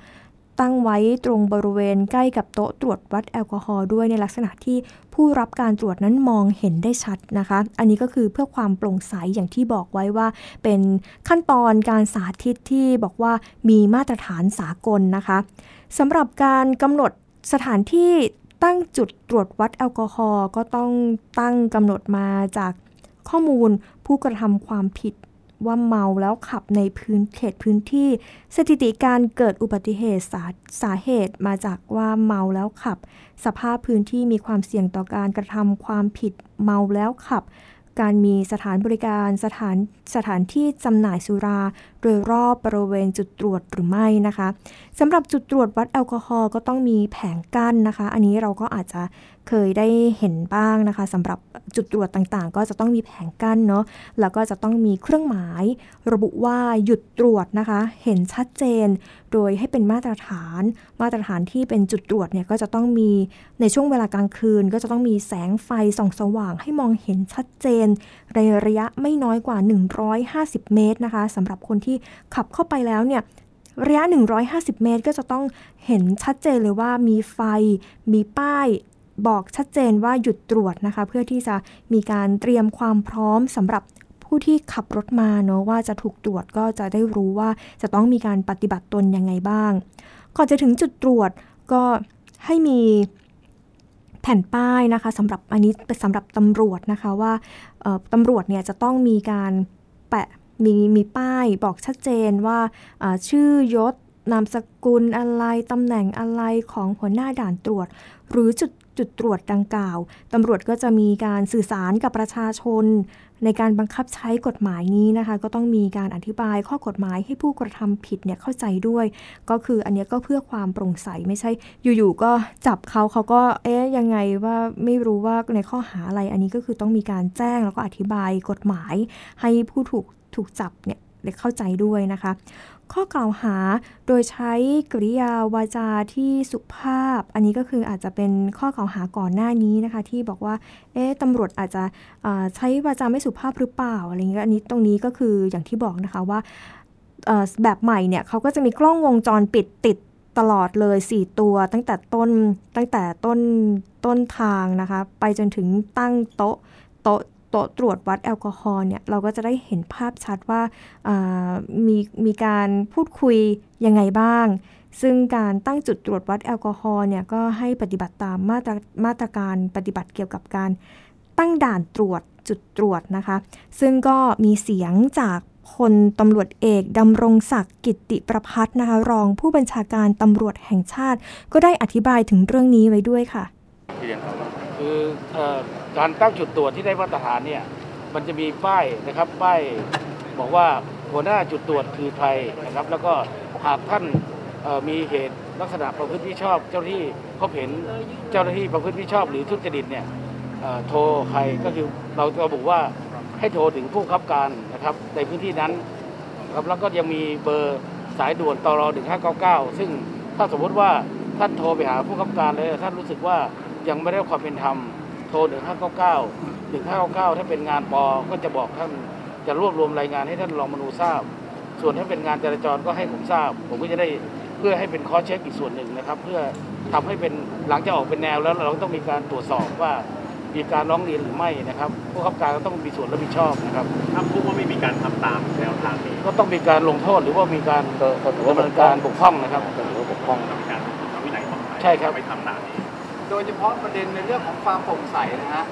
Speaker 2: ตั้งไว้ตรงบริเวณใกล้กับโต๊ะตรวจวัดแอลกอฮอล์ด้วยในลักษณะที่ผู้รับการตรวจนั้นมองเห็นได้ชัดนะคะ อันนี้ก็คือเพื่อความโปร่งใสอย่างที่บอกไว้ว่า เป็นขั้นตอนการสาธิตที่บอกว่ามีมาตรฐานสากลนะคะสำหรับการกำหนด สถานที่ตั้งจุดตรวจวัดแอลกอฮอล์ก็ต้องตั้งกำหนดมาจากข้อมูลผู้กระทำความผิดว่าเมาแล้วขับในพื้นเขตพื้นที่ สถิติการเกิดอุบัติเหตุสาสาเหตุมาจากว่าเมาแล้วขับ สภาพพื้นที่มีความเสี่ยงต่อการกระทำความผิดเมาแล้วขับ การมีสถานบริการสถานสถานที่จำหน่ายสุรา โดยรอบบริเวณจุดตรวจหรือไม่นะคะสำหรับจุดตรวจวัดแอลกอฮอล์ก็ต้องมีแผงกั้นนะคะ อันนี้เราก็อาจจะเคยได้เห็นบ้างนะคะสำหรับจุดตรวจต่างๆ ก็จะต้องมีแผงกั้นเนาะแล้วก็จะต้องมีเครื่องหมาย ระบุว่าหยุดตรวจนะคะ เห็นชัดเจน โดยให้เป็นมาตรฐาน มาตรฐานที่เป็นจุดตรวจเนี่ยก็จะต้องมีในช่วงเวลากลางคืน ก็จะต้องมีแสงไฟส่องสว่าง ให้มองเห็นชัดเจน ในระยะไม่น้อยกว่า 150 เมตรนะคะสำหรับคนที่ขับเข้าไปแล้วเนี่ยระยะ 150 เมตร ก็จะต้องเห็นชัดเจนเลยว่ามีไฟ มีป้าย บอกชัดเจนว่าหยุดตรวจนะคะ เพื่อที่จะมีการเตรียมความพร้อมสำหรับผู้ที่ขับรถมาเนาะว่าจะถูกตรวจก็จะได้รู้ว่าจะต้องมีการปฏิบัติตนยังไงบ้าง ก่อนจะถึงจุดตรวจก็ให้มีแผ่นป้ายนะคะสำหรับอันนี้เป็นสำหรับตำรวจนะคะว่าตำรวจเนี่ยจะต้องมีการแปะมีมีป้ายบอกชัดเจนว่าชื่อยศนามสกุลอะไรตำแหน่งอะไรของหัวหน้าด่านตรวจ หรือจุด จุดตรวจดังกล่าวตำรวจก็จะมีการสื่อสารกับประชาชน ในการบังคับใช้กฎหมายนี้นะคะ ก็ต้องมีการอธิบายข้อกฎหมายให้ผู้กระทำผิดเนี่ยเข้าใจด้วย ก็คืออันนี้ก็เพื่อความโปร่งใสไม่ใช่ อยู่ๆก็จับเขาเขาก็เอ๊ยยังไงว่าไม่รู้ว่าในข้อหาอะไรอันนี้ก็คือต้องมีการแจ้งแล้วก็อธิบายกฎหมาย ให้ผู้ถูกถูกจับเนี่ยเข้าใจด้วยนะคะ ข้อกล่าวหาโดยใช้กริยาวาจาที่สุภาพ อันนี้ก็คืออาจจะเป็นข้อกล่าวหาก่อนหน้านี้นะคะ ที่บอกว่า เอ๊ะตำรวจอาจจะใช้วาจาไม่สุภาพหรือเปล่าอะไรเงี้ยอันนี้ตรงนี้ก็คืออย่างที่บอกนะคะว่าแบบใหม่เนี่ยเขาก็จะมีกล้องวงจรปิดติดตลอดเลย 4 ตัว ตั้งแต่ต้นตั้งแต่ต้นต้นทางนะคะ ไปจนถึงตั้งโต๊ะโต๊ะ โต๊ะตรวจวัดแอลกอฮอล์เนี่ยเราก็จะได้เห็นภาพชัดว่ามีมีการพูดคุยยังไงบ้าง ซึ่งการตั้งจุดตรวจวัดแอลกอฮอล์เนี่ยก็ให้ปฏิบัติตามมาตรมาตรการปฏิบัติเกี่ยวกับการตั้งด่านตรวจจุดตรวจนะคะ ซึ่งก็มีเสียงจากพลตำรวจเอกดำรงศักดิ์กิติประพัฒนะคะรองผู้บัญชาการตำรวจแห่งชาติ ก็ได้อธิบายถึงเรื่องนี้ไว้ด้วยค่ะ
Speaker 5: คือการตั้งจุดตรวจที่ได้มาตรฐานเนี่ยมันจะมีป้ายนะครับป้ายบอกว่าหัวหน้าจุดตรวจคือใครนะครับ แล้วก็หากท่านมีเหตุลักษณะประพฤติมิชอบ เจ้าหน้าที่พบเห็นเจ้าหน้าที่ประพฤติมิชอบหรือทุจริตเนี่ยโทรใครก็คือเราระบุว่าให้โทรถึงผู้ขับการนะครับในพื้นที่นั้นครับแล้วก็ยังมีเบอร์สายด่วนตร 1599 ซึ่งถ้าสมมติว่าท่านโทรไปหาผู้ขับการเลยท่านรู้สึกว่า ยังไม่ได้รับความเป็นธรรมโทร1599 1599 ถ้าเป็นงานปอก็จะบอกท่านจะรวบรวมรายงานให้ท่านรองมนูทราบ ส่วนถ้าเป็นงานจราจรก็ให้ผมทราบ ผมก็จะได้เพื่อให้เป็นคอเช็คอีกส่วนหนึ่งนะครับ เพื่อทำให้เป็นหลังจากออกเป็นแนวแล้วเราต้องมีการตรวจสอบว่ามีการร้องเรียนหรือไม่นะครับผู้ขับการก็ต้องมีส่วนรับผิดชอบนะครับ
Speaker 6: ถ้าพบว่าไม่มีการทำตามแนวทางนี้
Speaker 5: ก็ต้องมีการลงโทษหรือว่ามีการดำเนินการบกพร่องนะครับ
Speaker 6: ถือว่าปกป้องทำการทำวินัยต่อไป
Speaker 5: ใช่ครับ
Speaker 6: ไม่ทำตามนี้
Speaker 7: โดยเฉพาะประเด็นในเรื่องของความโปร่งใสนะฮะ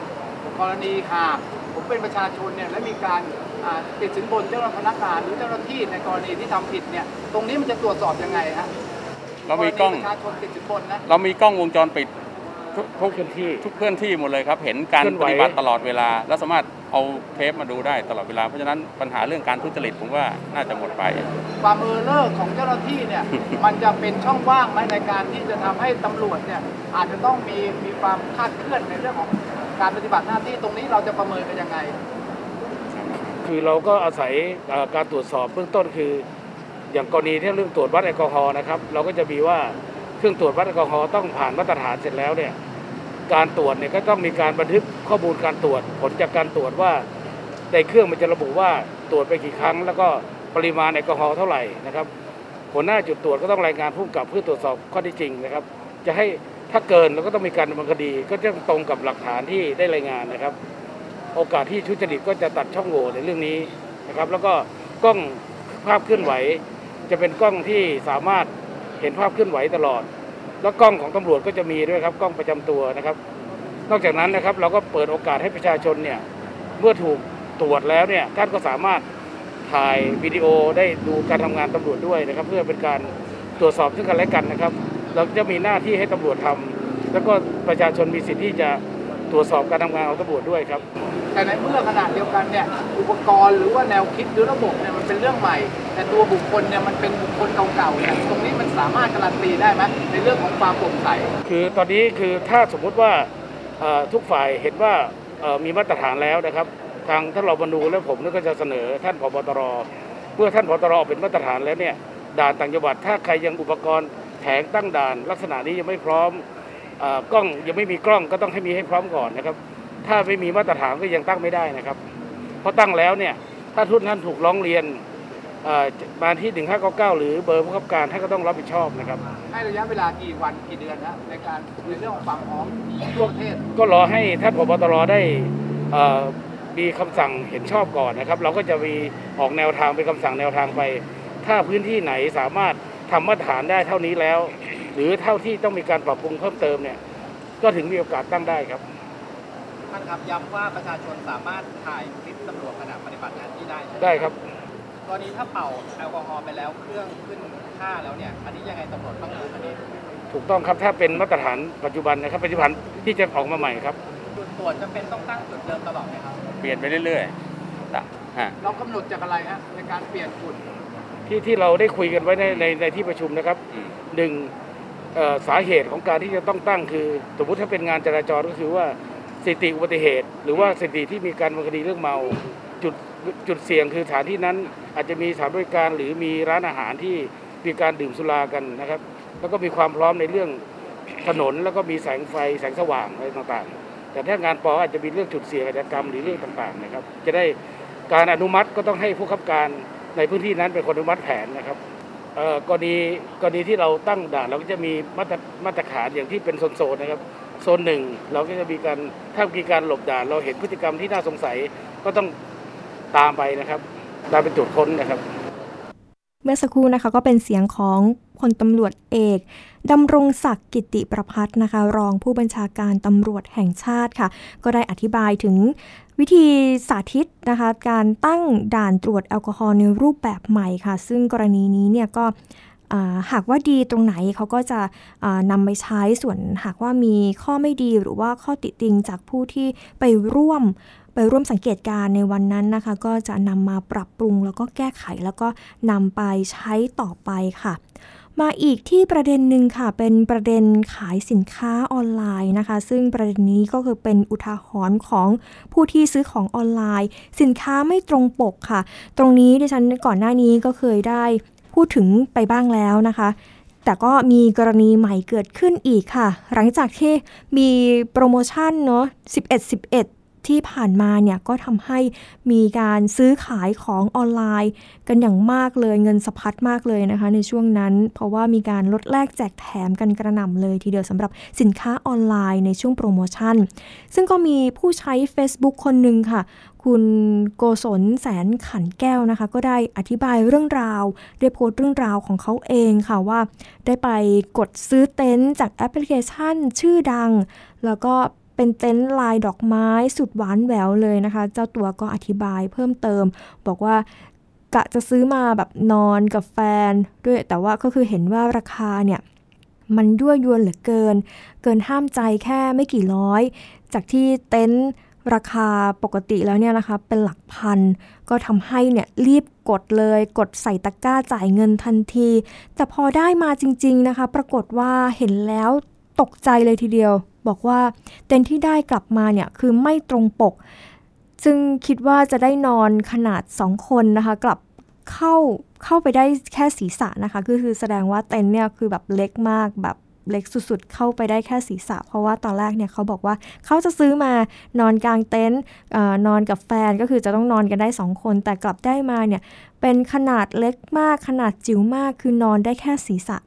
Speaker 7: กรณีหากผมเป็นประชาชนเนี่ยและมีการอ่าติดสินบนเจ้าพนักงานหรือเจ้าหน้าที่ในกรณีที่ทำผิดเนี่ยตรงนี้มันจะตรวจสอบยังไงฮะ
Speaker 8: เรามีกล้อง
Speaker 7: รณีประชาชนติดสินบนนะ
Speaker 8: เรามีกล้องวงจรปิด ทุกทุก
Speaker 5: พื้นที่
Speaker 8: ทุกพื้นที่หมดเลยครับ เห็นการ
Speaker 5: เคลื่อนไห
Speaker 8: ป
Speaker 5: ว
Speaker 8: ฏิบัติตลอดเวลา แล้วสามารถเอาเทปมาดูได้ตลอดเวลา เพราะฉะนั้นปัญหาเรื่องการทุจริตผมว่าน่าจะหมดไป
Speaker 7: ความ error ของเจ้าหน้าที่เนี่ย มันจะเป็นช่องว่างไหมในการที่จะทำให้ตำรวจเนี่ยอาจจะต้องมีมีความคลาดเคลื่อนในเรื่องของการปฏิบัติหน้าที่ตรงนี้เราจะประเมินกันยังไง
Speaker 5: คือเราก็อาศัยเอ่อการตรวจสอบเบื้องต้นคือ อย่างกรณีที่เรื่องตรวจวัดแอลกอฮอล์นะครับ เราก็จะมีว่า เครื่องตรวจวัดแอลกอฮอล์ต้องผ่านมาตรฐานเสร็จแล้วเนี่ยการตรวจเนี่ยก็ต้องมีการบันทึกข้อมูลการตรวจ ผลจากการตรวจว่า ในเครื่องมันจะระบุว่าตรวจไปกี่ครั้ง แล้วก็ปริมาณแอลกอฮอล์เท่าไหร่นะครับหัวหน้าจุดตรวจก็ต้องรายงานผู้กับเพื่อตรวจสอบข้อที่จริงนะครับ จะให้ถ้าเกินเราก็ต้องมีการดำเนินคดี ก็จะตรงกับหลักฐานที่ได้รายงานนะครับ โอกาสที่ทุดจริตก็จะตัดช่องโหว่ในเรื่องนี้นะครับ แล้วก็กล้องภาพเคลื่อนไหว จะเป็นกล้องที่สามารถ เห็นภาพเคลื่อนไหวตลอด แล้วกล้องของตำรวจก็จะมีด้วยครับกล้องประจำตัวนะครับ นอกจากนั้นนะครับเราก็เปิดโอกาสให้ประชาชนเนี่ยเมื่อถูกตรวจแล้วเนี่ยท่านก็สามารถถ่ายวิดีโอได้ดูการทำงานตำรวจด้วยนะครับ เพื่อเป็นการตรวจสอบซึ่งกันและกันนะครับ เราจะมีหน้าที่ให้ตำรวจทำแล้วก็ประชาชนมีสิทธิ์ที่จะ ตรวจสอบการทำงานของตำรวจด้วยครับ
Speaker 7: แต่ในเมื่อขนาดเดียวกันเนี่ยอุปกรณ์หรือว่าแนวคิดหรือระบบเนี่ยมันเป็นเรื่องใหม่ แต่ตัวบุคคลเนี่ยมันเป็นบุคคลเก่าๆเนี่ยตรงนี้มันสามารถการันตีได้ไหมในเรื่องของความโปร่งใส
Speaker 5: คือตอนนี้คือถ้าสมมุติว่าเอ่อทุกฝ่ายเห็นว่าเอ่อมีมาตรฐานแล้วนะครับ ทางท่านรองบรรณูและผมเนี่ยก็จะเสนอท่านผบตรเมื่อท่านผบตรเป็นมาตรฐานแล้วเนี่ยด่านต่างจังหวัดถ้าใครยังอุปกรณ์แผงตั้งด่าน ลักษณะนี้ยังไม่พร้อมเอ่อ กล้องยังไม่มีกล้องก็ต้องให้มีให้พร้อมก่อนนะครับ ถ้าไม่มีมาตรฐานก็ยังตั้งไม่ได้นะครับ เพราะตั้งแล้วเนี่ยถ้าทุนท่านถูกร้องเรียนเอ่อมาที่ 1599 หรือเบอร์ผู้ขับการท่านก็ต้องรับผิดชอบนะครับ
Speaker 7: ให้ระยะเวลากี่วันกี่เดือนฮะในการในเรื่องของความพร้อมทั่วประเทศ
Speaker 5: ก็รอให้ท่านผบตรได้เอ่อมีคำสั่งเห็นชอบก่อนนะครับ เราก็จะมีออกแนวทางเป็นคำสั่งแนวทางไป ถ้าพื้นที่ไหนสามารถทำมาตรฐานได้เท่านี้แล้วห รือเท่าที่ต้องมีการปรับปรุงเพิ่มเติมเนี่ย ก็ถึงมีโอกาสตั้งได้ครับ
Speaker 7: ท่านครับย้ำว่าประชาชนสามารถถ่ายคลิปตำรวจขณะปฏิบัติหน้าที่ได้ใช่หม
Speaker 5: ได้ครับ
Speaker 7: กรณีถ้าเป่าแอลกอฮอล์ไปแล้วเครื่องขึ้นค่าแล้วเนี่ยอันนี้ยังไงตำรวจต้องรู้คดี
Speaker 5: ถูกต้องครับถ้าเป็นมาตรฐานปัจจุบันนะครับปัจจุบันที่จะออกมาใหม่ครับ
Speaker 7: จุดตรวจจะเป็นต้องตั้งจุดเดิมตลอดไหมครับ
Speaker 8: เปลี่ยนไปเรื่อยๆต่ะฮะ
Speaker 7: เรากำหนดจากอะไรฮะในการเปลี่ยนจุด
Speaker 5: ที่ที่เราได้คุยกันไว้ในในในที่ประชุมนะครับ
Speaker 8: อืม
Speaker 5: หนึ่งเอ่อ สาเหตุของการที่จะต้องตั้งคือ สมมติถ้าเป็นงานจราจรก็คือว่าสถิติอุบัติเหตุ หรือว่าสถิติที่มีการดำเนินคดีเรื่องเมาจุดจุดเสี่ยงคือสถานที่นั้นอาจจะมีสถานบริการหรือมีร้านอาหารที่มีการดื่มสุรากันนะครับ แล้วก็มีความพร้อมในเรื่องถนนแล้วก็มีแสงไฟแสงสว่างอะไรต่างๆ แต่ถ้างานปออาจจะมีเรื่องจุดเสี่ยงอาชญากรรมหรือเรื่องต่างๆนะครับ จะได้การอนุมัติก็ต้องให้ผู้ขับการในพื้นที่นั้นเป็นคนอนุมัติแผนนะครับ กรณีกรณีที่เราตั้งด่านเราก็จะมีมาตรมาตรฐานอย่างที่เป็นโซนๆนะครับโซนหนึ่งเราก็จะมีการถ้ามีการหลบด่าน เราเห็นพฤติกรรมที่น่าสงสัยก็ต้องตามไปนะครับตามเป็นจุดค้นนะครับ
Speaker 2: เมื่อสักครู่นะคะก็เป็นเสียงของพลตำรวจเอกดำรงศักดิ์กิติประพัฒนะคะ รองผู้บัญชาการตำรวจแห่งชาติค่ะ ก็ได้อธิบายถึง วิธีสาธิตนะคะ การตั้งด่านตรวจแอลกอฮอล์ในรูปแบบใหม่ค่ะ ซึ่งกรณีนี้เนี่ยก็หากว่าดีตรงไหนเขาก็จะนำไปใช้ส่วนหากว่ามีข้อไม่ดีหรือว่าข้อติติงจากผู้ที่ไปร่วมไปร่วมสังเกตการในวันนั้นนะคะ ก็จะนำมาปรับปรุงแล้วก็แก้ไขแล้วก็นำไปใช้ต่อไปค่ะ มาอีกที่ประเด็นหนึ่งค่ะ เป็นประเด็นขายสินค้าออนไลน์นะคะ ซึ่งประเด็นนี้ก็คือเป็นอุทาหรณ์ของผู้ที่ซื้อของออนไลน์ สินค้าไม่ตรงปกค่ะ ตรงนี้ดิฉันก่อนหน้านี้ก็เคยได้พูดถึงไปบ้างแล้วนะคะแต่ก็มีกรณีใหม่เกิดขึ้นอีกค่ะ หลังจากที่มีโปรโมชั่นเนาะ11 11 ที่ผ่านมาเนี่ยก็ทำให้มีการซื้อขายของออนไลน์ กันอย่างมากเลยเงินสะพัดมากเลยนะคะ ในช่วงนั้น เพราะว่ามีการลดแลกแจกแถมกันกระหน่ำเลย ทีเดียวสำหรับสินค้าออนไลน์ในช่วงโปรโมชั่น ซึ่งก็มีผู้ใช้ Facebook คนหนึ่งค่ะ คุณโกศลแสนขันแก้วนะคะ ก็ได้อธิบายเรื่องราวได้โพสต์เรื่องราวของเขาเองค่ะว่า ได้ไปกดซื้อเต็นท์จากแอปพลิเคชันชื่อดัง แล้วก็ เป็นเต็นท์ลายดอกไม้สุดหวานแหววเลยนะคะ เจ้าตัวก็อธิบายเพิ่มเติม บอกว่ากะจะซื้อมาแบบนอนกับแฟนด้วยแต่ว่าก็คือเห็นว่าราคาเนี่ยมันด้วยยวนเหลือเกิน เกินห้ามใจแค่ไม่กี่ร้อย จากที่เต็นท์ราคาปกติแล้วเนี่ยนะคะเป็นหลักพัน ก็ทำให้เนี่ยรีบกดเลยกดใส่ตะกร้าจ่ายเงินทันที แต่พอได้มาจริง ๆนะคะ ปรากฏว่าเห็นแล้ว ตกใจเลยทีเดียว บอกว่าเต็นท์ที่ได้กลับมาเนี่ยคือไม่ตรงปก ซึ่งคิดว่าจะได้นอนขนาด 2 คนนะคะ กลับเข้าเข้าไปได้แค่ศีรษะนะคะคือคือแสดงว่าเต็นท์เนี่ยคือแบบเล็กมากแบบเล็กสุดๆ เข้าไปได้แค่ศีรษะ เพราะว่าตอนแรกเนี่ยเขาบอกว่าเขาจะซื้อมานอนกางเต็นท์นอนกับแฟนก็คือจะต้องนอนกันได้ 2 คน แต่กลับได้มาเนี่ยเป็นขนาดเล็กมากขนาดจิ๋วมากคือนอนได้แค่ศีรษะ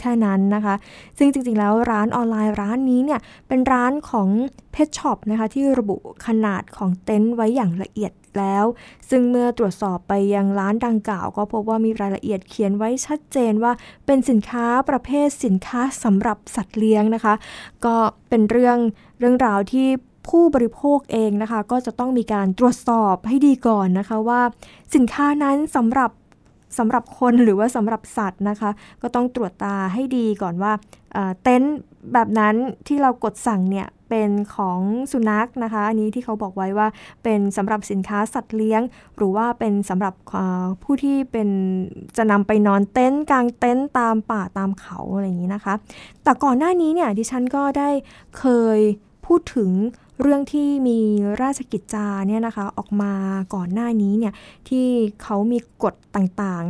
Speaker 2: แค่นั้นนะคะ ซึ่งจริงๆ แล้วร้านออนไลน์ร้านนี้เนี่ยเป็นร้านของ pet shop นะคะที่ระบุขนาดของเต็นท์ไว้อย่างละเอียดแล้ว ซึ่งเมื่อตรวจสอบไปยังร้านดังกล่าว ก็พบว่ามีรายละเอียดเขียนไว้ชัดเจนว่าเป็นสินค้าประเภทสินค้าสำหรับสัตว์เลี้ยงนะคะ ก็เป็นเรื่องเรื่องราวที่ผู้บริโภคเองนะคะ ก็จะต้องมีการตรวจสอบให้ดีก่อนนะคะว่า สินค้านั้นสำหรับ สำหรับคนหรือว่าสำหรับสัตว์นะคะ ก็ต้องตรวจตาให้ดีก่อนว่าเต็นท์แบบนั้นที่เรากดสั่งเนี่ยเป็นของสุนัขนะคะ อันนี้ที่เขาบอกไว้ว่าเป็นสำหรับสินค้าสัตว์เลี้ยง หรือว่าเป็นสำหรับผู้ที่เป็นจะนำไปนอนเต็นท์กลางเต็นท์ตามป่าตามเขาอะไรอย่างนี้นะคะ แต่ก่อนหน้านี้เนี่ยดิฉันก็ได้เคยพูดถึง เรื่องที่มีราชกิจจาเนี่ยนะคะออกมาก่อนหน้านี้เนี่ยที่เขามีกฎต่าง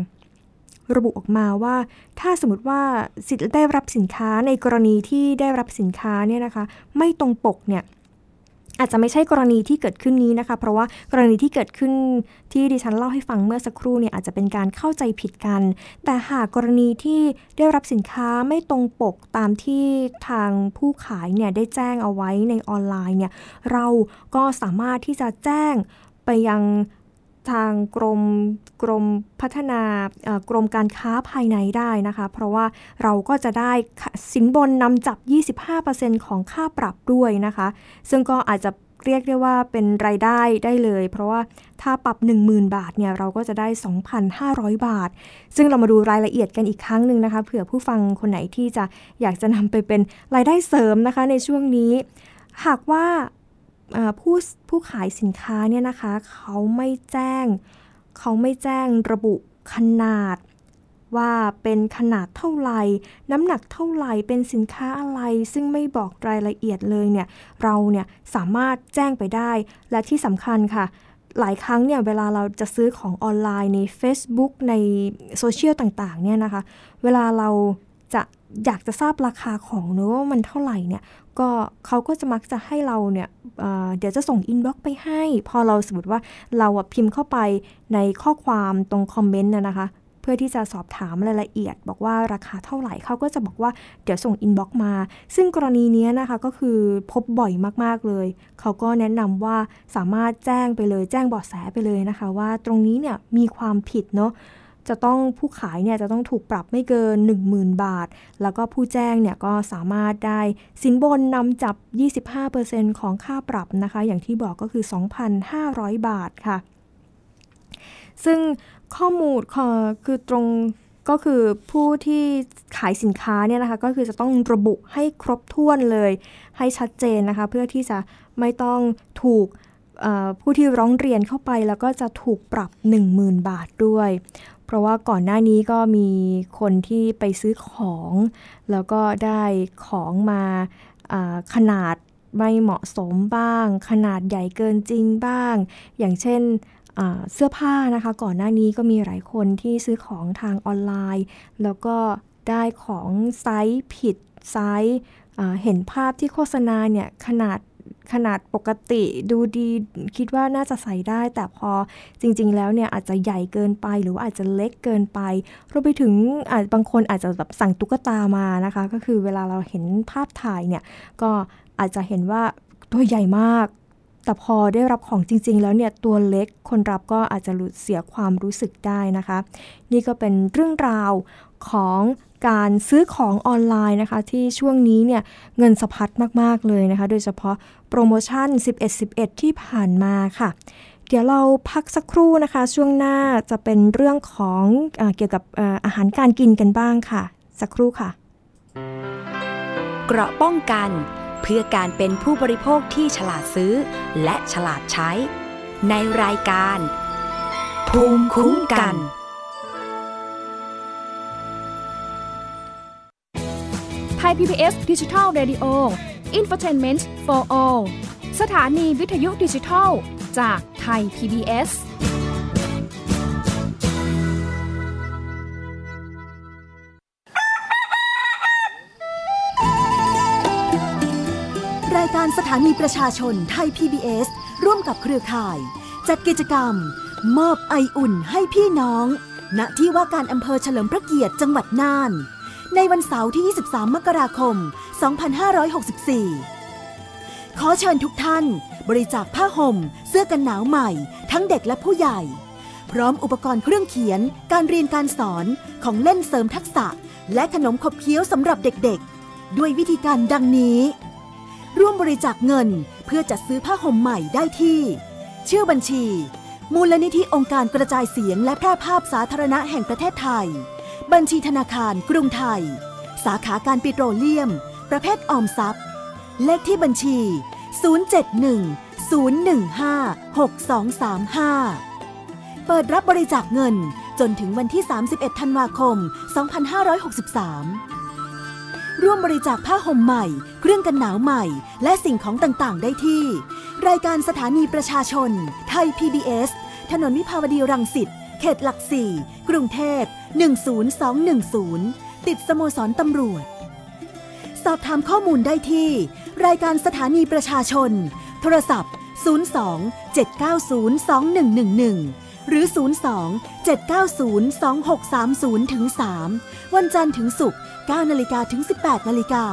Speaker 2: ๆ ระบุออกมาว่า ถ้าสมมติว่าสิทธิ์ได้รับสินค้าในกรณีที่ได้รับสินค้าเนี่ยนะคะ ไม่ตรงปกเนี่ย อาจจะไม่ใช่กรณีที่เกิดขึ้นนี้นะคะ เพราะว่ากรณีที่เกิดขึ้นที่ดิฉันเล่าให้ฟังเมื่อสักครู่เนี่ยอาจจะเป็นการเข้าใจผิดกัน แต่หากกรณีที่ได้รับสินค้าไม่ตรงปกตามที่ทางผู้ขายเนี่ยได้แจ้งเอาไว้ในออนไลน์เนี่ยเราก็สามารถที่จะแจ้งไปยัง ทางกรมกรมพัฒนากรมการค้าภายในได้นะคะ เพราะว่าเราก็จะได้สินบนนำจับ 25%ของค่าปรับด้วยนะคะ ซึ่งก็อาจจะเรียกได้ว่าเป็นรายได้ได้เลย เพราะว่าถ้าปรับ 10,000 บาทเนี่ยเราก็จะได้ 2,500 บาท ซึ่งเรามาดูรายละเอียดกันอีกครั้งหนึ่งนะคะเผื่อผู้ฟังคนไหนที่จะอยากจะนำไปเป็นรายได้เสริมนะคะในช่วงนี้ หากว่า ผู้ผู้ขายสินค้าเนี่ยนะคะเขาไม่แจ้งเขาไม่แจ้งระบุขนาด ว่าเป็นขนาดเท่าไหร่น้ำหนักเท่าไหร่เป็นสินค้าอะไร ซึ่งไม่บอกรายละเอียดเลยเนี่ยเราเนี่ยสามารถแจ้งไปได้และที่สำคัญค่ะ หลายครั้งเนี่ยเวลาเราจะซื้อของออนไลน์ใน Facebook ในโซเชียลต่างๆเนี่ยนะคะ เวลาเรา จะอยากจะทราบราคาของเนื้อว่ามันเท่าไหร่เนี่ยก็เขาก็จะมักจะให้เราเนี่ยเเดี๋ยวจะส่ง inbox ไปให้ พอเราสมมติว่าเราพิมพ์เข้าไปในข้อความตรงคอมเมนต์นะคะ เพื่อที่จะสอบถามรายละเอียด บอกว่าราคาเท่าไหร่เขาก็จะบอกว่าเดี๋ยวส่ง inbox มา ซึ่งกรณีนี้นะคะก็คือพบบ่อยมากๆเลย เขาก็แนะนำว่าสามารถแจ้งไปเลยแจ้งเบาะแสไปเลยนะคะ ว่าตรงนี้เนี่ยมีความผิดเนาะ จะต้องผู้ขายเนี่ยจะต้องถูกปรับไม่เกิน 10,000 บาท แล้วก็ผู้แจ้งเนี่ยก็สามารถได้สินบนนำจับ 25%ของค่าปรับนะคะ อย่างที่บอกก็คือ 2,500 บาทค่ะ ซึ่งข้อมูลคือตรงก็คือผู้ที่ขายสินค้าเนี่ยนะคะก็คือจะต้องระบุให้ครบถ้วนเลยให้ชัดเจนนะคะ เพื่อที่จะไม่ต้องถูกผู้ที่ร้องเรียนเข้าไปแล้วก็จะถูกปรับ 10,000 บาทด้วย เพราะว่าก่อนหน้านี้ก็มีคนที่ไปซื้อของ แล้วก็ได้ของมาขนาดไม่เหมาะสมบ้าง ขนาดใหญ่เกินจริงบ้าง อย่างเช่นเสื้อผ้านะคะ ก่อนหน้านี้ก็มีหลายคนที่ซื้อของทางออนไลน์ แล้วก็ได้ของไซส์ผิดไซส์เห็นภาพที่โฆษณาเนี่ยขนาด ขนาดปกติดูดีคิดว่าน่าจะใส่ได้ แต่พอจริง ๆ แล้วเนี่ยอาจจะใหญ่เกินไปหรือว่าอาจจะเล็กเกินไปรวมไปถึงอาจบางคนอาจจะแบบสั่งตุ๊กตามานะคะ ก็คือเวลาเราเห็นภาพถ่ายเนี่ยก็อาจจะเห็นว่าตัวใหญ่มาก แต่พอได้รับของจริง ๆ แล้วเนี่ยตัวเล็กคนรับก็อาจจะหลุดเสียความรู้สึกได้นะคะ นี่ก็เป็นเรื่องราวของการซื้อของออนไลน์นะคะ ที่ช่วงนี้เนี่ยเงินสะพัดมาก ๆ เลยนะคะ โดยเฉพาะโปรโมชั่น 11-11 ที่ผ่านมาค่ะ เดี๋ยวเราพักสักครู่นะคะ ช่วงหน้าจะเป็นเรื่องของอเกี่ยวกับอาหารการกินกันบ้างค่ะ สักครู่ค่ะ
Speaker 1: เกราะป้องกัน พื่อการเป็นผู้บริโภคที่ฉลาดซื้อ และฉลาดใช้ ในรายการ ภูมิคุ้มกัน
Speaker 9: ไทย PBS ดิจิทัล Radio Infotainment for All สถานีวิทยุดิจิทัล จากไทย PBS า
Speaker 10: ยการสถานีประชาชนไทย PBS ร่วมกับเครือข่าย จัดกิจกรรม มอบไออุ่นให้พี่น้อง ณที่ว่าการอำเภอเฉลิมพระเกียรติจังหวัดน่าน ในวันเสาร์ที่ 23 มกราคม 2564 ขอเชิญทุกท่าน บริจาคผ้าห่ม เสื้อกันหนาวใหม่ ทั้งเด็กและผู้ใหญ่ พร้อมอุปกรณ์เครื่องเขียน การเรียนการสอนของเล่นเสริมทักษะ และขนมขบเคี้ยวสำหรับเด็กๆ ด้วยวิธีการดังนี้ ร่วมบริจาคเงินเพื่อจัดซื้อผ้าห่มใหม่ได้ที่ ชื่อบัญชี มูลนิธิองค์การกระจายเสียงและแพร่ภาพสาธารณะแห่งประเทศไทย บัญชีธนาคารกรุงไทย สาขาการปิโตรเลียม ประเภทออมทรัพย์ เลขที่บัญชี 071-015-6235 เปิดรับบริจาคเงินจนถึงวันที่ 31 ธันวาคม 2563 ร่วมบริจาคผ้าห่มใหม่ เครื่องกันหนาวใหม่ และสิ่งของต่างๆ ได้ที่ รายการสถานีประชาชน ไทย PBS ถนนวิภาวดีรังสิต เขตหลักสี่กรุงเทพ 10210 ติดสโมสรตำรวจ สอบถามข้อมูลได้ที่ รายการสถานีประชาชน โทรศัพท์ 02 790 2111 หรือ 02 790 2630ถึง3วันจันทร์ถึงศุกร์ 9นาฬิกาถึง 18นาฬิกา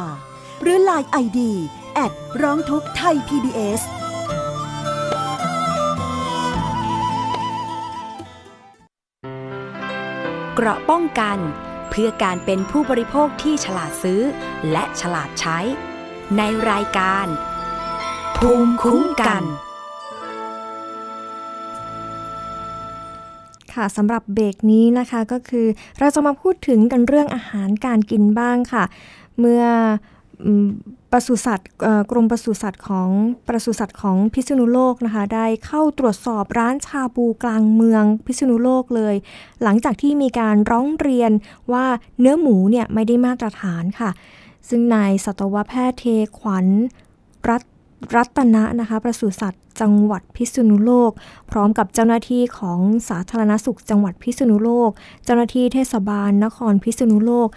Speaker 10: หรือ Line ID แอดร้องทุกไทย PBS
Speaker 1: เกราะป้องกันเพื่อการเป็นผู้บริโภคที่ฉลาดซื้อ และฉลาดใช้ ในรายการ ภูมิคุ้มกัน
Speaker 2: ค่ะสำหรับเบรกนี้นะคะก็คือเราจะมาพูดถึงกันเรื่องอาหารการกินบ้างค่ะ เมื่อปศุสัตว์กรมปศุสัตว์ของปศุสัตว์ของพิษณุโลกนะคะ ได้เข้าตรวจสอบร้านชาบูกลางเมืองพิษณุโลกเลย หลังจากที่มีการร้องเรียนว่าเนื้อหมูเนี่ยไม่ได้มาตรฐานค่ะ ซึ่งนายสัตวแพทย์เทขวัญรัต รัตนะนะคะปศุสัตว์จังหวัดพิษณุโลก พร้อมกับเจ้าหน้าที่ของสาธารณสุขจังหวัดพิษณุโลก เจ้าหน้าที่เทศบาลนครพิษณุโลก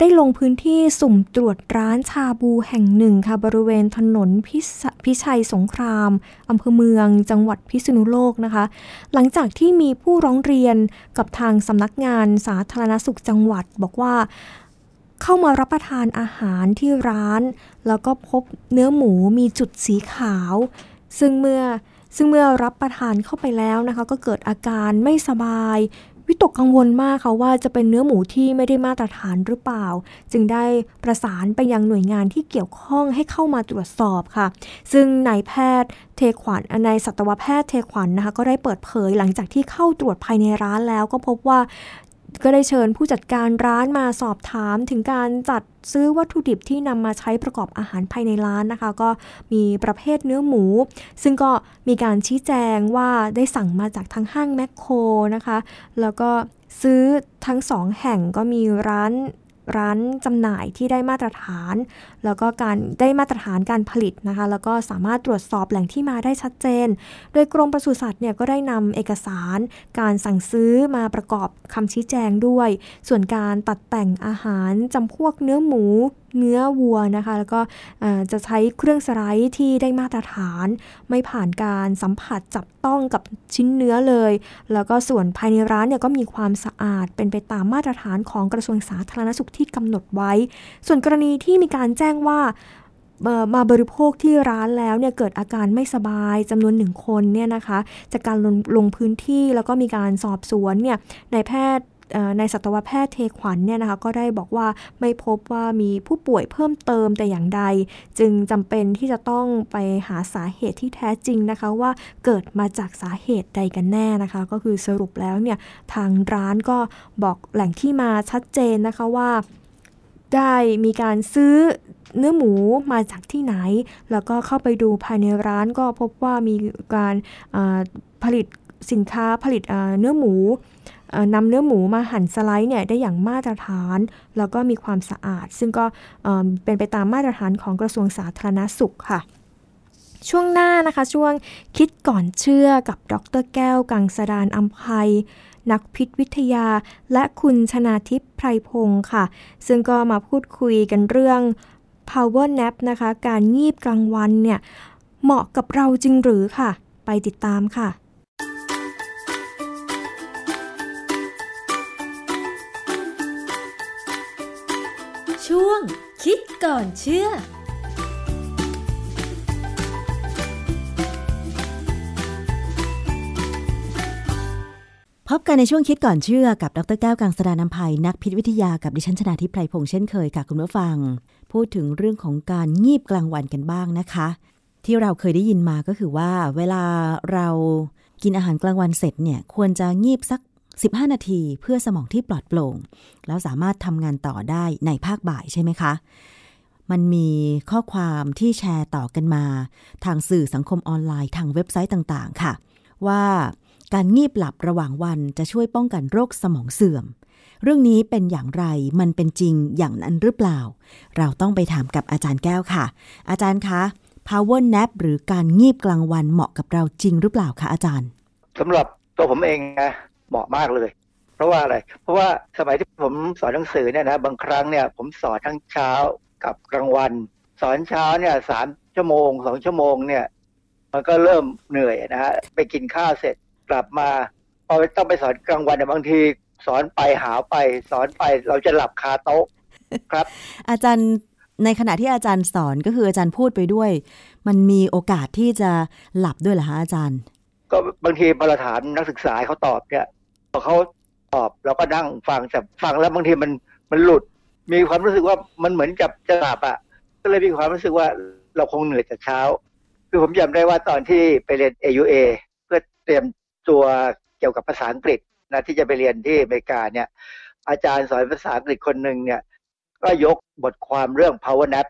Speaker 2: ได้ลงพื้นที่สุ่มตรวจร้านชาบูแห่งหนึ่งค่ะบริเวณถนนพิพชัยสงครามอำเภอเมือง จังหวัดพิษณุโลกนะคะ หลังจากที่มีผู้ร้องเรียนกับทางสำนักงานสาธารณสุขจังหวัดบอกว่า เข้ามารับประทานอาหารที่ร้าน แล้วก็พบเนื้อหมูมีจุดสีขาว ซึ่งเมื่อซึ่งเมื่อรับประทานเข้าไปแล้วนะคะ ก็เกิดอาการไม่สบาย วิตกกังวลมากค่ะว่าจะเป็นเนื้อหมูที่ไม่ได้มาตรฐานหรือเปล่า จึงได้ประสานไปยังหน่วยงานที่เกี่ยวข้องให้เข้ามาตรวจสอบค่ะ ซึ่งนายแพทย์เทขวัญนายสัตวแพทย์เทขวัญนนะคะก็ได้เปิดเผยหลังจากที่เข้าตรวจภายในร้านแล้วก็พบว่า ก็ได้เชิญผู้จัดการร้านมาสอบถามถึงการจัดซื้อวัตถุดิบที่นำมาใช้ประกอบอาหารภายในร้านนะคะ ก็มีประเภทเนื้อหมู ซึ่งก็มีการชี้แจงว่าได้สั่งมาจากทางห้างแมคโครนะคะ แล้วก็ซื้อทั้งสองแห่งก็มีร้าน ร้านจำหน่ายที่ได้มาตรฐาน แล้วก็การได้มาตรฐานการผลิตนะคะ แล้วก็สามารถตรวจสอบแหล่งที่มาได้ชัดเจน โดยกรมปศุสัตว์เนี่ยก็ได้นำเอกสาร การสั่งซื้อมาประกอบคำชี้แจงด้วย ส่วนการตัดแต่งอาหารจำพวกเนื้อหมู เนื้อวัวนะคะ แล้วก็จะใช้เครื่องสไลด์ที่ได้มาตรฐาน ไม่ผ่านการสัมผัสจับต้องกับชิ้นเนื้อเลย แล้วก็ส่วนภายในร้านเนี่ยก็มีความสะอาดเป็นไปตามมาตรฐานของกระทรวงสาธารณสุขที่กำหนดไว้ ส่วนกรณีที่มีการแจ้งว่ามาบริโภคที่ร้านแล้วเนี่ยเกิดอาการไม่สบายจำนวนหนึ่งคนเนี่ยนะคะ จากการลงลงพื้นที่แล้วก็มีการสอบสวนเนี่ยนายแพทย์ ในสัตวแพทย์เทขวัญเนี่ยนะคะก็ได้บอกว่าไม่พบว่ามีผู้ป่วยเพิ่มเติมแต่อย่างใด จึงจำเป็นที่จะต้องไปหาสาเหตุที่แท้จริงนะคะว่าเกิดมาจากสาเหตุใดกันแน่นะคะ ก็คือสรุปแล้วเนี่ยทางร้านก็บอกแหล่งที่มาชัดเจนนะคะว่า ได้มีการซื้อเนื้อหมูมาจากที่ไหน แล้วก็เข้าไปดูภายในร้านก็พบว่ามีการผลิตสินค้าผลิตเนื้อหมู นำเนื้อหมูมาหั่นสไลด์เนี่ยได้อย่างมาตรฐาน แล้วก็มีความสะอาด ซึ่งก็เป็นไปตามมาตรฐานของกระทรวงสาธารณสุขค่ะ ช่วงหน้านะคะช่วงคิดก่อนเชื่อกับดรแก้ว กังสดานอัมภัยนักพิษวิทยา และคุณชนาทิพย์ไพรพงศ์ค่ะ ซึ่งก็มาพูดคุยกันเรื่อง power nap นะคะ การงีบกลางวันเนี่ย เหมาะกับเราจริงหรือค่ะ ไปติดตามค่ะ
Speaker 11: คิดก่อนเชื่อ
Speaker 10: พบกันในช่วงคิดก่อนเชื่อกับดรแก้วกังสดานนภัยนักพิษวิทยากับดิฉันชนาทิพไพรพงษ์เช่นเคยค่ะคุณผู้ฟัง พูดถึงเรื่องของการงีบกลางวันกันบ้างนะคะ ที่เราเคยได้ยินมาก็คือว่า เวลาเรากินอาหารกลางวันเสร็จเนี่ย ควรจะงีบสัก 15 นาทีเพื่อสมองที่ปลอดโปร่ง แล้วสามารถทำงานต่อได้ในภาคบ่ายใช่ไหมคะ มันมีข้อความที่แชร์ต่อกันมา ทางสื่อสังคมออนไลน์ทางเว็บไซต์ต่างๆ ค่ะ ว่าการงีบหลับระหว่างวันจะช่วยป้องกันโรคสมองเสื่อม เรื่องนี้เป็นอย่างไรมันเป็นจริงอย่างนั้นหรือเปล่า เราต้องไปถามกับอาจารย์แก้วค่ะ อาจารย์คะ power nap หรือการงีบกลางวันเหมาะกับเราจริงหรือเปล่าคะอาจารย์
Speaker 12: สำหรับตัวผมเองนะ เหมาะมากเลย เพราะว่าอะไร เพราะว่าสมัยที่ผมสอนหนังสือเนี่ยนะบางครั้งเนี่ยผมสอนทั้งเช้ากับกลางวัน สอนเช้าเนี่ยสามชั่วโมงสองชั่วโมงเนี่ย มันก็เริ่มเหนื่อยนะฮะไปกินข้าวเสร็จกลับมาพอต้องไปสอนกลางวันเนี่ยบางทีสอนไปหาไปสอนไปเราจะหลับคาโต๊ะครับ
Speaker 10: อาจารย์ในขณะที่อาจารย์สอนก็คืออาจารย์พูดไปด้วย มันมีโอกาสที่จะหลับด้วยเหรอคะอาจารย์
Speaker 12: ก็บางทีมาราฐานนักศึกษาเขาตอบเนี่ยพอ เขาตอบเราก็นั่งฟังแต่ฟังแล้วบางทีมันมันหลุด มีความรู้สึกว่ามันเหมือนกับจะหลับอะก็เลยมีความรู้สึกว่าเราคงเหนื่อยแต่เช้า คือผมจำได้ว่าตอนที่ไปเรียน AUA เพื่อเตรียมตัวเกี่ยวกับภาษาอังกฤษนะที่จะไปเรียนที่อเมริกาเนี่ย อาจารย์สอนภาษาอังกฤษคนหนึ่งเนี่ย ก็ยกบทความเรื่อง power nap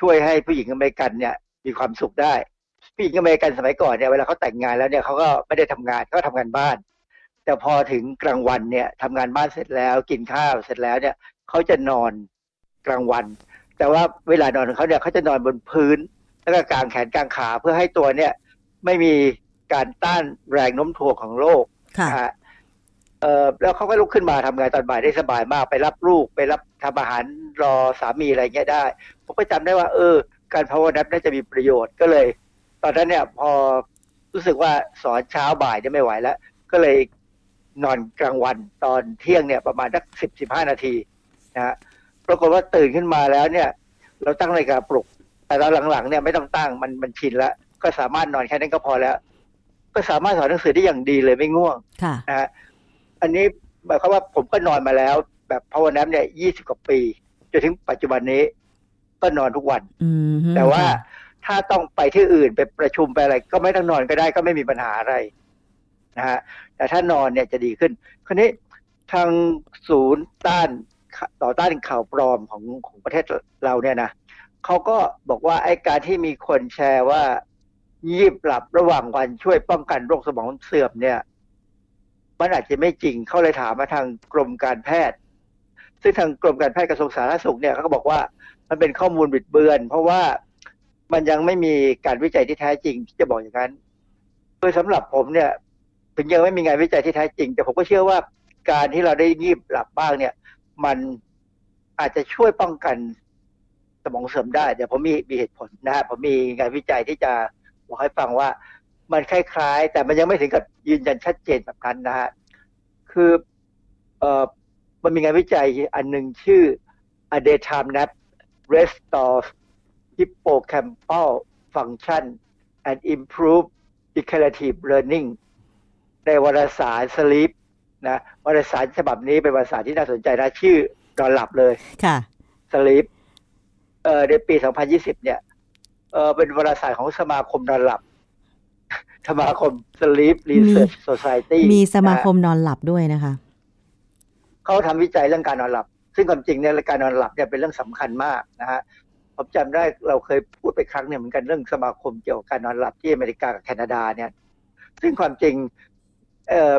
Speaker 12: ช่วยให้ผู้หญิงอเมริกันเนี่ยมีความสุขได้ผู้หญิงอเมริกันสมัยก่อนเนี่ยเวลาเขาแต่งงานแล้วเนี่ยเขาก็ไม่ได้ทำงานเขาทำงานบ้าน แต่พอถึงกลางวันเนี่ยทำงานบ้านเสร็จแล้วกินข้าวเสร็จแล้วเนี่ยเขาจะนอนกลางวัน แต่ว่าเวลานอนของเขาเนี่ยเขาจะนอนบนพื้น แล้วก็กางแขนกางขาเพื่อให้ตัวเนี่ยไม่มีการต้านแรงโน้มถ่วงของโลก
Speaker 10: ค่ะ
Speaker 12: เออแล้วเขาก็ลุกขึ้นมาทำงานตอนบ่ายได้สบายมากไปรับลูกไปรับทำอาหารรอสามีอะไรเงี้ยได้ ผมก็จำได้ว่า เออ การภาวนาน่าจะมีประโยชน์ก็เลย ตอนนั้นเนี่ยพอรู้สึกว่าสอนเช้าบ่ายเนี่ยไม่ไหวแล้ว ก็เลย นอนกลางวันตอนเที่ยงเนี่ยประมาณสักสิบสิบห้านาทีนะฮะปรากฏว่าตื่นขึ้นมาแล้วเนี่ย เราตั้งนาฬิกาปลุก แต่ตอนหลังๆเนี่ยไม่ต้องตั้งมันมันชินแล้ว ก็สามารถนอนแค่นั้นก็พอแล้ว ก็สามารถสอนหนังสือได้อย่างดีเลยไม่ง่วง
Speaker 10: นะ
Speaker 12: ฮะอันนี้หมายความว่าผมก็นอนมาแล้ว แบบภาวนาเนี่ยยี่สิบกว่าปีจนถึงปัจจุบันนี้ก็นอนทุกวัน
Speaker 13: อืม
Speaker 12: แต่ว่าถ้าต้องไปที่อื่นไปประชุมไปอะไร ก็ไม่ต้องนอนก็ได้ก็ไม่มีปัญหาอะไร นะฮะแต่ถ้านอนเนี่ยจะดีขึ้นคราวนี้ทางศูนย์ต้านต่อต้านข่าวปลอมของของประเทศเราเนี่ยนะเขาก็บอกว่าไอ้การที่มีคนแชร์ว่ายีบหลับระหว่างวันช่วยป้องกันโรคสมองเสื่อมเนี่ย มันอาจจะไม่จริงเขาเลยถามมาทางกรมการแพทย์ ซึ่งทางกรมการแพทย์กระทรวงสาธารณสุขเนี่ยเขาก็บอกว่ามันเป็นข้อมูลบิดเบือน เพราะว่ามันยังไม่มีการวิจัยที่แท้จริงที่จะบอกอย่างนั้นโดยสำหรับผมเนี่ย ถึงยังไม่มีงานวิจัยที่แท้จริง แต่ผมก็เชื่อว่าการที่เราได้งีบหลับบ้างเนี่ย มันอาจจะช่วยป้องกันสมองเสื่อมได้ เดี๋ยวผมมีมีเหตุผลนะฮะผมมีงานวิจัยที่จะบอกให้ฟังว่ามันคล้ายๆ แต่มันยังไม่ถึงกับยืนยันชัดเจนแบบนั้นนะฮะคือเอ่อมันมีงานวิจัยอันหนึ่งชื่อ a daytime nap restores hippocampal function and improve declarative learning ในวารสาร Sleep นะวารสารฉบับนี้เป็นวารสารที่น่าสนใจนะชื่อนอนหลับเลย
Speaker 13: ค่ะ
Speaker 12: Sleep เอ่อในปี 2020 เนี่ยเออเป็นวารสารของสมาคมนอนหลับ สมาคม Sleep Research Society
Speaker 13: มีสมาคม
Speaker 12: นะ
Speaker 13: นอนหลับด้วยนะคะ
Speaker 12: เขาทำวิจัยเรื่องการนอนหลับ ซึ่งความจริงเนี่ยการนอนหลับเนี่ยเป็นเรื่องสำคัญมากนะฮะผมจำได้เราเคยพูดไปครั้งหนึ่งเหมือนกันเรื่องสมาคมเกี่ยวกับการนอนหลับที่อเมริกากับแคนาดาเนี่ย ซึ่งความจริงเอ่อ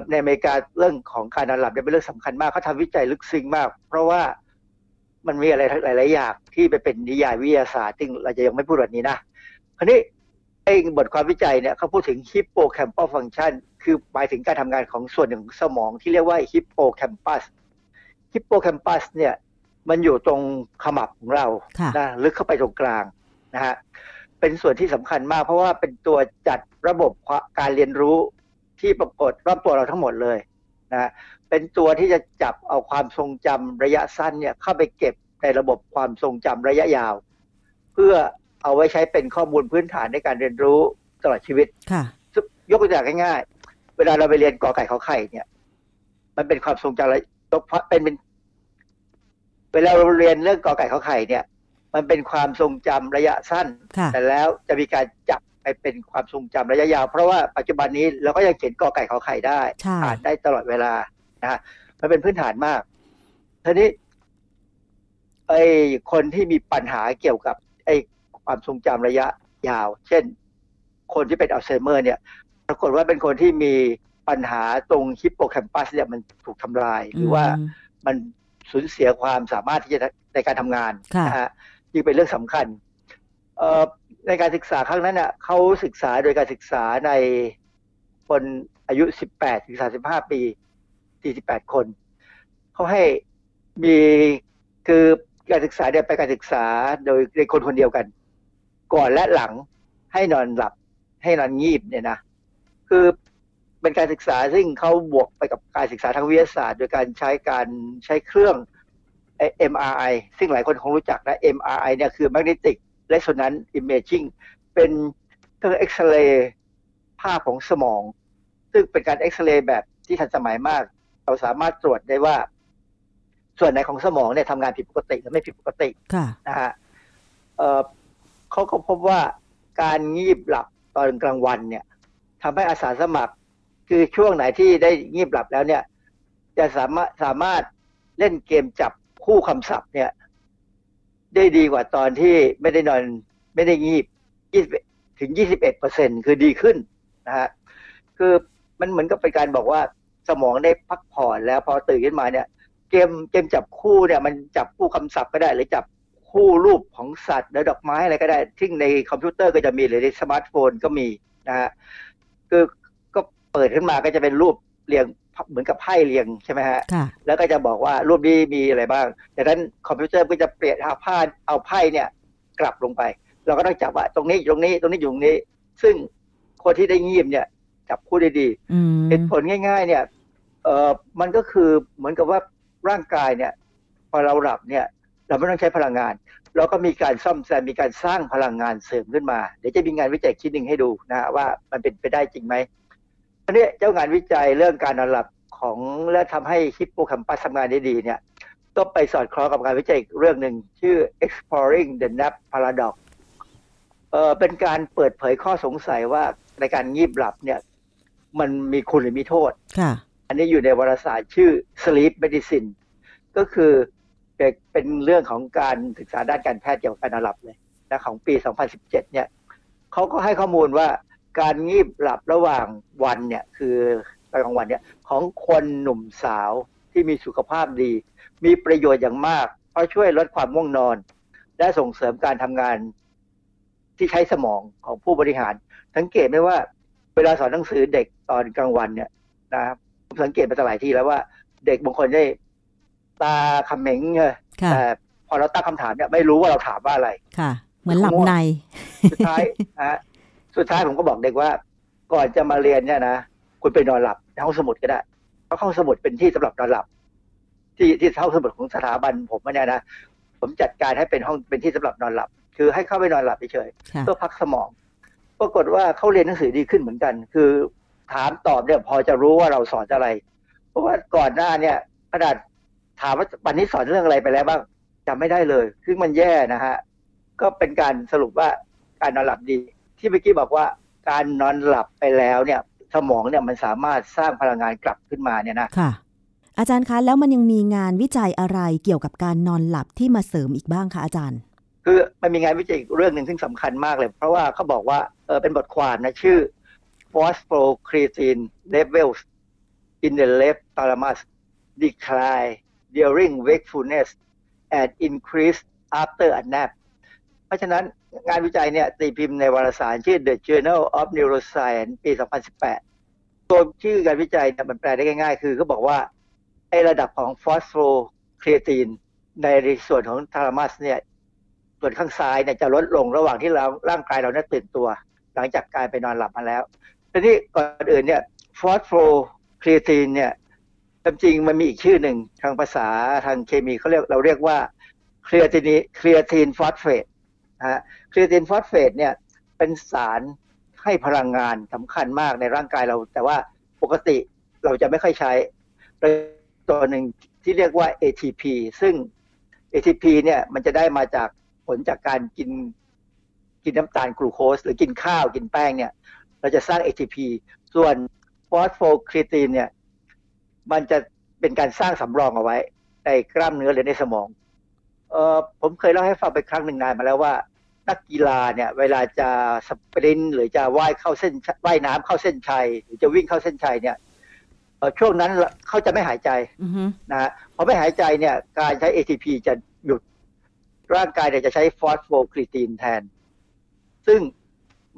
Speaker 12: ในอเมริกาเรื่องของการนอนหลับเนี่ยเป็นเรื่องสำคัญมากเขาทำวิจัยลึกซึ้งมาก เพราะว่ามันมีอะไรหลาย ๆ อย่างที่ไปเป็นนิยายวิทยาศาสตร์ซึ่งเราจะยังไม่พูดวันนี้นะคราวนี้ไอ้บทความวิจัยเนี่ยเขาพูดถึงฮิปโปแคมปัสฟังชันคือหมายถึงการทำงานของส่วนหนึ่งของสมองที่เรียกว่าฮิปโปแคมปัสฮิปโปแคมปัสเนี่ยมันอยู่ตรงขมับของเรา
Speaker 13: ค่ะ
Speaker 12: นะลึกเข้าไปตรงกลางนะฮะเป็นส่วนที่สำคัญมาก เพราะว่าเป็นตัวจัดระบบการเรียนรู้ ที่ปรากฏรอบตัวเราทั้งหมดเลยนะเป็นตัวที่จะจับเอาความทรงจำระยะสั้นเนี่ยเข้าไปเก็บในระบบความทรงจำระยะยาว เพื่อเอาไว้ใช้เป็นข้อมูลพื้นฐานในการเรียนรู้ตลอดชีวิต
Speaker 13: ค่ะ
Speaker 12: ยกตัวอย่างง่ายๆ เวลาเราไปเรียนกอไก่ขอไข่เนี่ย มันเป็นความทรงจำระเป็นเป็น เวลาเราเรียนเรื่องกอไก่ขอไข่เนี่ย มันเป็นความทรงจำระยะสั้น
Speaker 13: ค่ะ
Speaker 12: แต่แล้วจะมีการจับ ไปเป็นความทรงจำระยะยาว เพราะว่าปัจจุบันนี้เราก็ยังเขียนกอไก่ขอไข่ได้
Speaker 13: ใช่
Speaker 12: อ่านได้ตลอดเวลานะฮะมันเป็นพื้นฐานมากทีนี้ไอ้คนที่มีปัญหาเกี่ยวกับ ไอ้ความทรงจำระยะยาว เช่น คนที่เป็นอัลไซเมอร์ เนี่ย ปรากฏว่าเป็นคนที่มีปัญหาตรงฮิปโปแคมปัสเนี่ยมันถูกทำลาย หรือว่า
Speaker 13: อืม
Speaker 12: มันสูญเสียความสามารถที่จะในการทำงาน
Speaker 13: ค่ะ
Speaker 12: นะฮะยิ่งเป็นเรื่องสำคัญ เอ่อ ในการศึกษาครั้งนั้นเน่ะเขาศึกษาโดยการศึกษาในคนอายุ 18 ถึง 35 ปี 48 คน เขาให้มีคือการศึกษาเนี่ยไปการศึกษาโดยในคนคนเดียวกัน ก่อนและหลังให้นอนหลับ ให้นอนงีบเนี่ยนะคือเป็นการศึกษาซึ่งเขาบวกไปกับการศึกษาทางวิทยาศาสตร์ โดยการใช้การใช้เครื่องเอ่อ MRI ซึ่งหลายคนคงรู้จักนะ MRI เนี่ยคือ magnetic resonance imaging เป็นเครื่องเอ็กซเรย์ภาพของสมอง ซึ่งเป็นการเอ็กซเรย์แบบที่ทันสมัยมาก เราสามารถตรวจได้ว่า ส่วนไหนของสมองเนี่ยทำงานผิดปกติหรือไม่ผิดปกติ
Speaker 13: ค่ะ
Speaker 12: นะฮะเอ่อเขาก็พบว่าการงีบหลับตอนกลางวันเนี่ยทำให้อาสาสมัคร คือช่วงไหนที่ได้งีบหลับแล้วเนี่ย จะสามารถสามารถเล่นเกมจับคู่คำศัพท์เนี่ย ได้ดีกว่าตอนที่ไม่ได้นอนไม่ได้งีบถึง 21เปอร์เซ็นคือดีขึ้นนะฮะคือมันเหมือนกับเป็นการบอกว่าสมองได้พักผ่อนแล้วพอตื่นขึ้นมาเนี่ย เกมเกมจับคู่เนี่ย มันจับคู่คำศัพท์ก็ได้ หรือจับคู่รูปของสัตว์หรือดอกไม้อะไรก็ได้ซึ่งในคอมพิวเตอร์ก็จะมีหรือในสมาร์ทโฟนก็มีนะฮะคือก็เปิดขึ้นมาก็จะเป็นรูปเรียง เหมือนกับไพ่เรียงใช่ไหมฮะ
Speaker 13: ค่ะ
Speaker 12: แล้วก็จะบอกว่ารูปนี้มีอะไรบ้างจากนั้นคอมพิวเตอร์ก็จะเปลี่ยนเอาผ้าเอาไพ่เนี่ยกลับลงไป เราก็ต้องจับว่าตรงนี้อยู่ตรงนี้ตรงนี้อยู่ตรงนี้ ซึ่งคนที่ได้งีบเนี่ยจับคู่ได้ดี
Speaker 13: อืม
Speaker 12: เหตุผลง่าย ๆ เนี่ยเอ่อมันก็คือเหมือนกับว่าร่างกายเนี่ย พอเราหลับเนี่ย เราไม่ต้องใช้พลังงาน เราก็มีการซ่อมแซมมีการสร้างพลังงานเสริมขึ้นมา เดี๋ยวจะมีงานวิจัยชิ้นหนึ่งให้ดูนะฮะว่ามันเป็นไปได้จริงไหม อันนี้เจ้างานวิจัยเรื่องการนอนหลับของและทำให้ฮิปโปแคมปัสทำงานได้ดีเนี่ยก็ไปสอดคล้องกับการวิจัยอีกเรื่องหนึ่งชื่อ exploring the nap paradox เออเป็นการเปิดเผยข้อสงสัยว่าในการงีบหลับเนี่ย มันมีคุณหรือมีโทษ
Speaker 13: ค่ะ
Speaker 12: อันนี้อยู่ในวารสารชื่อ Sleep Medicine ก็คือเป็นเรื่องของการศึกษาด้านการแพทย์เกี่ยวกับการนอนหลับเลยนะของปี 2017 เนี่ยเขาก็ให้ข้อมูลว่า การงีบหลับระหว่างวันเนี่ยคือตอนกลางวันเนี่ยของคนหนุ่มสาวที่มีสุขภาพดี มีประโยชน์อย่างมาก เพราะช่วยลดความง่วงนอน และส่งเสริมการทำงานที่ใช้สมองของผู้บริหาร สังเกตไหมว่า เวลาสอนหนังสือเด็กตอนกลางวันเนี่ยนะครับผมสังเกตมาหลายทีแล้วว่า เด็กบางคนได้ตาคำเหม็งเลยแต่พอเราตั้งคำถามเนี่ยไม่รู้ว่าเราถามว่าอะไร
Speaker 13: ค่ะ เหมือนหลับใน
Speaker 12: สุดท้ายฮะ สุดท้ายผมก็บอกเด็กว่า ก่อนจะมาเรียนเนี่ยนะคุณไปนอนหลับในห้องสมุดก็ได้เพราะห้องสมุดเป็นที่สำหรับนอนหลับ ที่ที่ห้องสมุดของสถาบันผมเนี่ยนะผมจัดการให้เป็นห้องเป็นที่สำหรับนอนหลับ คือให้เข้าไปนอนหลับเฉยๆเพื่อพักสมอง ปรากฏว่าเขาเรียนหนังสือดีขึ้นเหมือนกัน คือถามตอบเนี่ยพอจะรู้ว่าเราสอนอะไร เพราะว่าก่อนหน้าเนี่ยขนาดถามว่าวันนี้สอนเรื่องอะไรไปแล้วบ้างจำไม่ได้เลยซึ่งมันแย่นะฮะ ก็เป็นการสรุปว่าการนอนหลับดี ที่เมื่อกี้บอกว่าการนอนหลับไปแล้วเนี่ยสมองเนี่ยมันสามารถสร้างพลังงานกลับขึ้นมาเนี่ยนะ
Speaker 13: ค่ะ อาจารย์คะแล้วมันยังมีงานวิจัยอะไรเกี่ยวกับการนอนหลับที่มาเสริมอีกบ้างคะอาจารย์
Speaker 12: คือมันมีงานวิจัยอีกเรื่องหนึ่งซึ่งสำคัญมากเลย เพราะว่าเขาบอกว่าเออเป็นบทความนะชื่อ phosphocreatine levels in the left thalamus decline during wakefulness and increase after a nap เพราะฉะนั้น งานวิจัยเนี่ยตีพิมพ์ในวารสารชื่อ The Journal of Neuroscience ปี 2018 ตัวชื่อการวิจัยเนี่ยมันแปลได้ง่าย ๆ คือเขาบอกว่าไอระดับของฟอสโฟครีเอตินในส่วนของทารามัสเนี่ยส่วนข้างซ้ายเนี่ยจะลดลงระหว่างที่เราร่างกายเราเนี่ยตื่นตัว หลังจากการไปนอนหลับมาแล้วทีนี้ก่อนอื่นเนี่ย phosphocreatine เนี่ยจริงมันมีอีกชื่อหนึ่งทางภาษาทางเคมีเขาเรียกเราเรียกว่า creatine creatine phosphate นะฮะ creatine phosphate เนี่ยเป็นสารให้พลังงานสำคัญมากในร่างกายเรา แต่ว่าปกติเราจะไม่ค่อยใช้ตัวหนึ่งที่เรียกว่า ATP ซึ่ง ATP เนี่ยมันจะได้มาจากผลจากการกินกินน้ำตาลกลูโคส หรือกินข้าวกินแป้งเนี่ย เราจะสร้าง ATP ส่วนฟอสโฟครีตินเนี่ย มันจะเป็นการสร้างสำรองเอาไว้ ในกล้ามเนื้อหรือในสมอง เออผมเคยเล่าให้ฟังไปครั้งหนึ่งนานมาแล้วว่า นักกีฬาเนี่ยเวลาจะสปรินต์หรือจะว่ายเข้าเส้นว่ายน้ำเข้าเส้นชัย หรือจะวิ่งเข้าเส้นชัยเนี่ยช่วงนั้นเขาจะไม่หายใจนะฮะพอไม่หายใจเนี่ย การใช้ ATP จะหยุดร่างกายเนี่ยจะใช้ฟอสโฟครีตินแทน ซึ่ง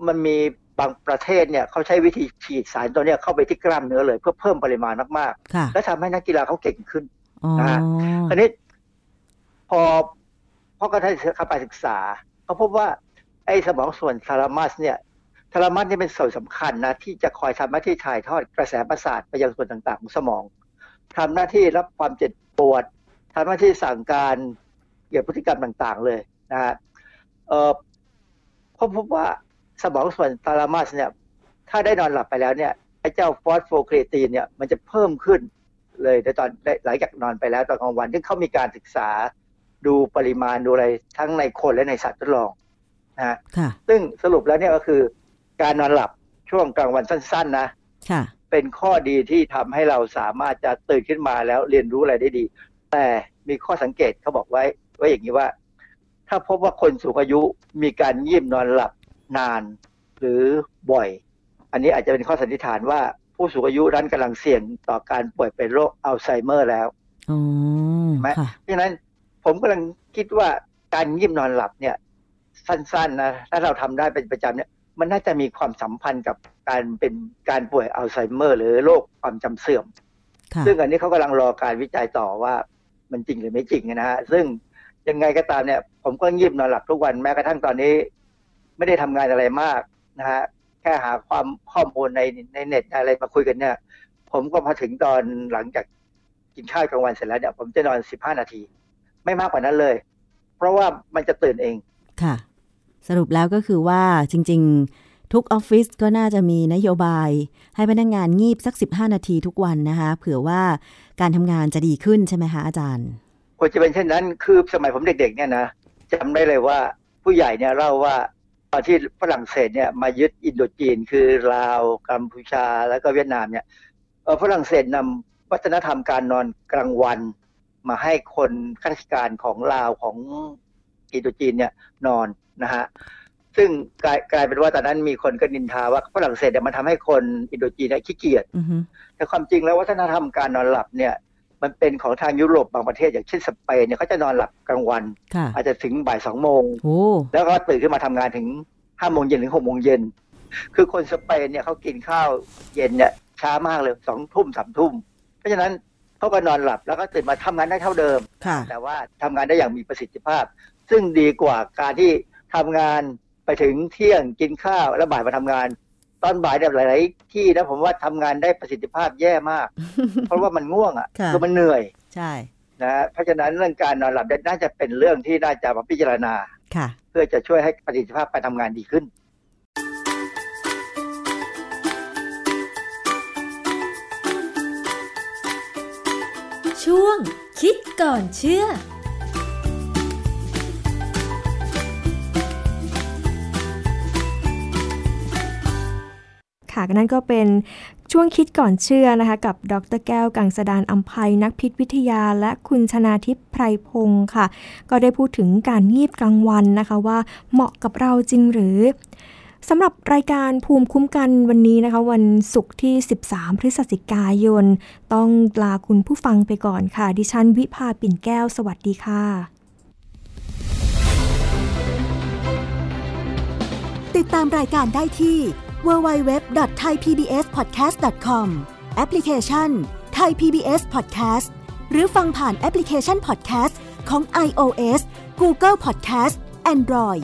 Speaker 12: มันมีบางประเทศเนี่ยเขาใช้วิธีฉีดสารตัวเนี้ยเข้าไปที่กล้ามเนื้อเลย เพื่อเพิ่มปริมาณมากๆ และทำให้นักกีฬาเขาเก่งขึ้นนะฮะคราวนี้พอพ่อก็ได้เข้าไปศึกษา เขาพบว่าไอ้สมองส่วนทารามัสเนี่ยทารามัสนี่เป็นส่วนสำคัญนะที่จะคอยทำหน้าที่ถ่ายทอดกระแสประสาทไปยังส่วนต่างๆของสมองทำหน้าที่รับความเจ็บปวดทำหน้าที่สั่งการเกี่ยวกับพฤติกรรมต่างๆ เลยนะฮะเออเขาพบว่าสมองส่วน thalamus เนี่ย ถ้าได้นอนหลับไปแล้วเนี่ยไอ้เจ้า phosphocreatine เนี่ยมันจะเพิ่มขึ้นเลยในตอนหลังจากนอนไปแล้วตอนกลางวันซึ่งเขามีการศึกษา ดูปริมาณดูอะไรทั้งในคนและในสัตว์ทดลองนะฮะซึ่งสรุปแล้วเนี่ยก็คือ การนอนหลับช่วงกลางวันสั้น ๆ นะเป็นข้อดีที่ทำให้เราสามารถจะตื่นขึ้นมาแล้วเรียนรู้อะไรได้ดี แต่มีข้อสังเกตเขาบอกไว้ว่าอย่างนี้ว่า ถ้าพบว่าคนสูงอายุมีการยีบนอนหลับนานหรือบ่อย อันนี้อาจจะเป็นข้อสันนิษฐานว่าผู้สูงอายุนั้นกำลังเสี่ยงต่อการป่วยเป็นโรคอัลไซเมอร์แล้วไหมเพราะฉะนั้น ผมกำลังคิดว่าการยีบนอนหลับเนี่ยสั้นๆนะถ้าเราทำได้เป็นประจำเนี่ยมันน่าจะมีความสัมพันธ์กับการเป็นการป่วยอัลไซเมอร์ หรือโรคความจำเสื่อม ซึ่งอันนี้เขากำลังรอการวิจัยต่อว่ามันจริงหรือไม่จริงนะฮะซึ่งยังไงก็ตามเนี่ย ผมก็ยีบนอนหลับทุกวันแม้กระทั่งตอนนี้ ไม่ได้ทำงานอะไรมากนะฮะแค่หาความข้อมูลในในเน็ตอะไรมาคุยกันเนี่ย ผมก็พอถึงตอนหลังจากกินข้าวกลางวันเสร็จแล้วเนี่ยผมจะนอนสิบห้านาที ไม่มากกว่านั้นเลย เพราะว่ามันจะตื่นเอง
Speaker 13: ค่ะ สรุปแล้วก็คือว่าจริงทุกออฟฟิศก็น่าจะมีนโยบาย ให้พนักงงานงีบสัก 15 นาทีทุกวันนะคะ เผื่อว่าการทำงานจะดีขึ้นใช่ไหมคะอาจารย์
Speaker 12: ควรจะเป็นเช่นนั้น คือสมัยผมเด็ก ๆ เนี่ยนะจำได้เลยว่าผู้ใหญ่เนี่ยเล่าว่าตอนที่ฝรั่งเศสเนี่ยมายึดอินโดจีน คือลาวกัมพูชาแล้วก็เวียดนามเนี่ยฝรั่งเศสนำวัฒนธรรมการนอนกลางวัน มาให้คนข้าราชการของลาวของอินโดจีนเนี่ยนอนนะฮะซึ่งกลายกลายเป็นว่าตอนนั้นมีคนก็นินทาว่าฝรั่งเศสเนี่ยมันทำให้คนอินโดจีนเนี่ยขี้เกียจแต่ความจริงแล้ววัฒนธรรมการนอนหลับเนี่ย มันเป็นของทางยุโรปบางประเทศอย่างเช่นสเปนเนี่ยเขาจะนอนหลับกลางวัน อาจจะถึงบ่ายสองโมงแล้วก็ตื่นขึ้นมาทำงานถึงห้าโมงเย็นถึงหกโมงเย็นคือคนสเปนเนี่ยเขากินข้าวเย็นเนี่ยช้ามากเลยสองทุ่มสามทุ่ม เพราะฉะนั้น เขาก็นอนหลับแล้วก็ตื่นมาทำงานได้เท่าเดิม แต่ว่าทำงานได้อย่างมีประสิทธิภาพ ซึ่งดีกว่าการที่ทำงานไปถึงเที่ยงกินข้าวแล้วบ่ายมาทำงาน ตอนบ่ายเนี่ยหลาย ๆ ที่นะผมว่าทำงานได้ประสิทธิภาพแย่มาก เพราะว่ามันง่วงอะคือมันเหนื่อย
Speaker 13: ใช่
Speaker 12: นะเพราะฉะนั้นเรื่องการนอนหลับน่าจะเป็นเรื่องที่น่าจะมาพิจารณาเพื่อจะช่วยให้ประสิทธิภาพการทำงานดีขึ้น
Speaker 11: ช่วง คิดก่อนเชื่อ
Speaker 2: ค่ะนั่นก็เป็นช่วงคิดก่อนเชื่อนะคะ กับดรแก้วกังสดานอัมภัยนักพิษวิทยา และคุณชนาทิพย์ไพรพงศ์ค่ะ ก็ได้พูดถึงการงีบกลางวันนะคะว่าเหมาะกับเราจริงหรือ สำหรับรายการภูมิคุ้มกันวันนี้นะคะ วันศุกร์ที่ 13 พฤศจิกายน ต้องลาคุณผู้ฟังไปก่อนค่ะ ดิฉันวิภาปิ่นแก้ว สวัสดีค่ะ
Speaker 10: ติดตามรายการได้ที่ www.thaipbspodcast.com แอปพลิเคชัน Thai PBS Podcast หรือฟังผ่านแอปพลิเคชัน Podcast ของ iOS Google Podcast Android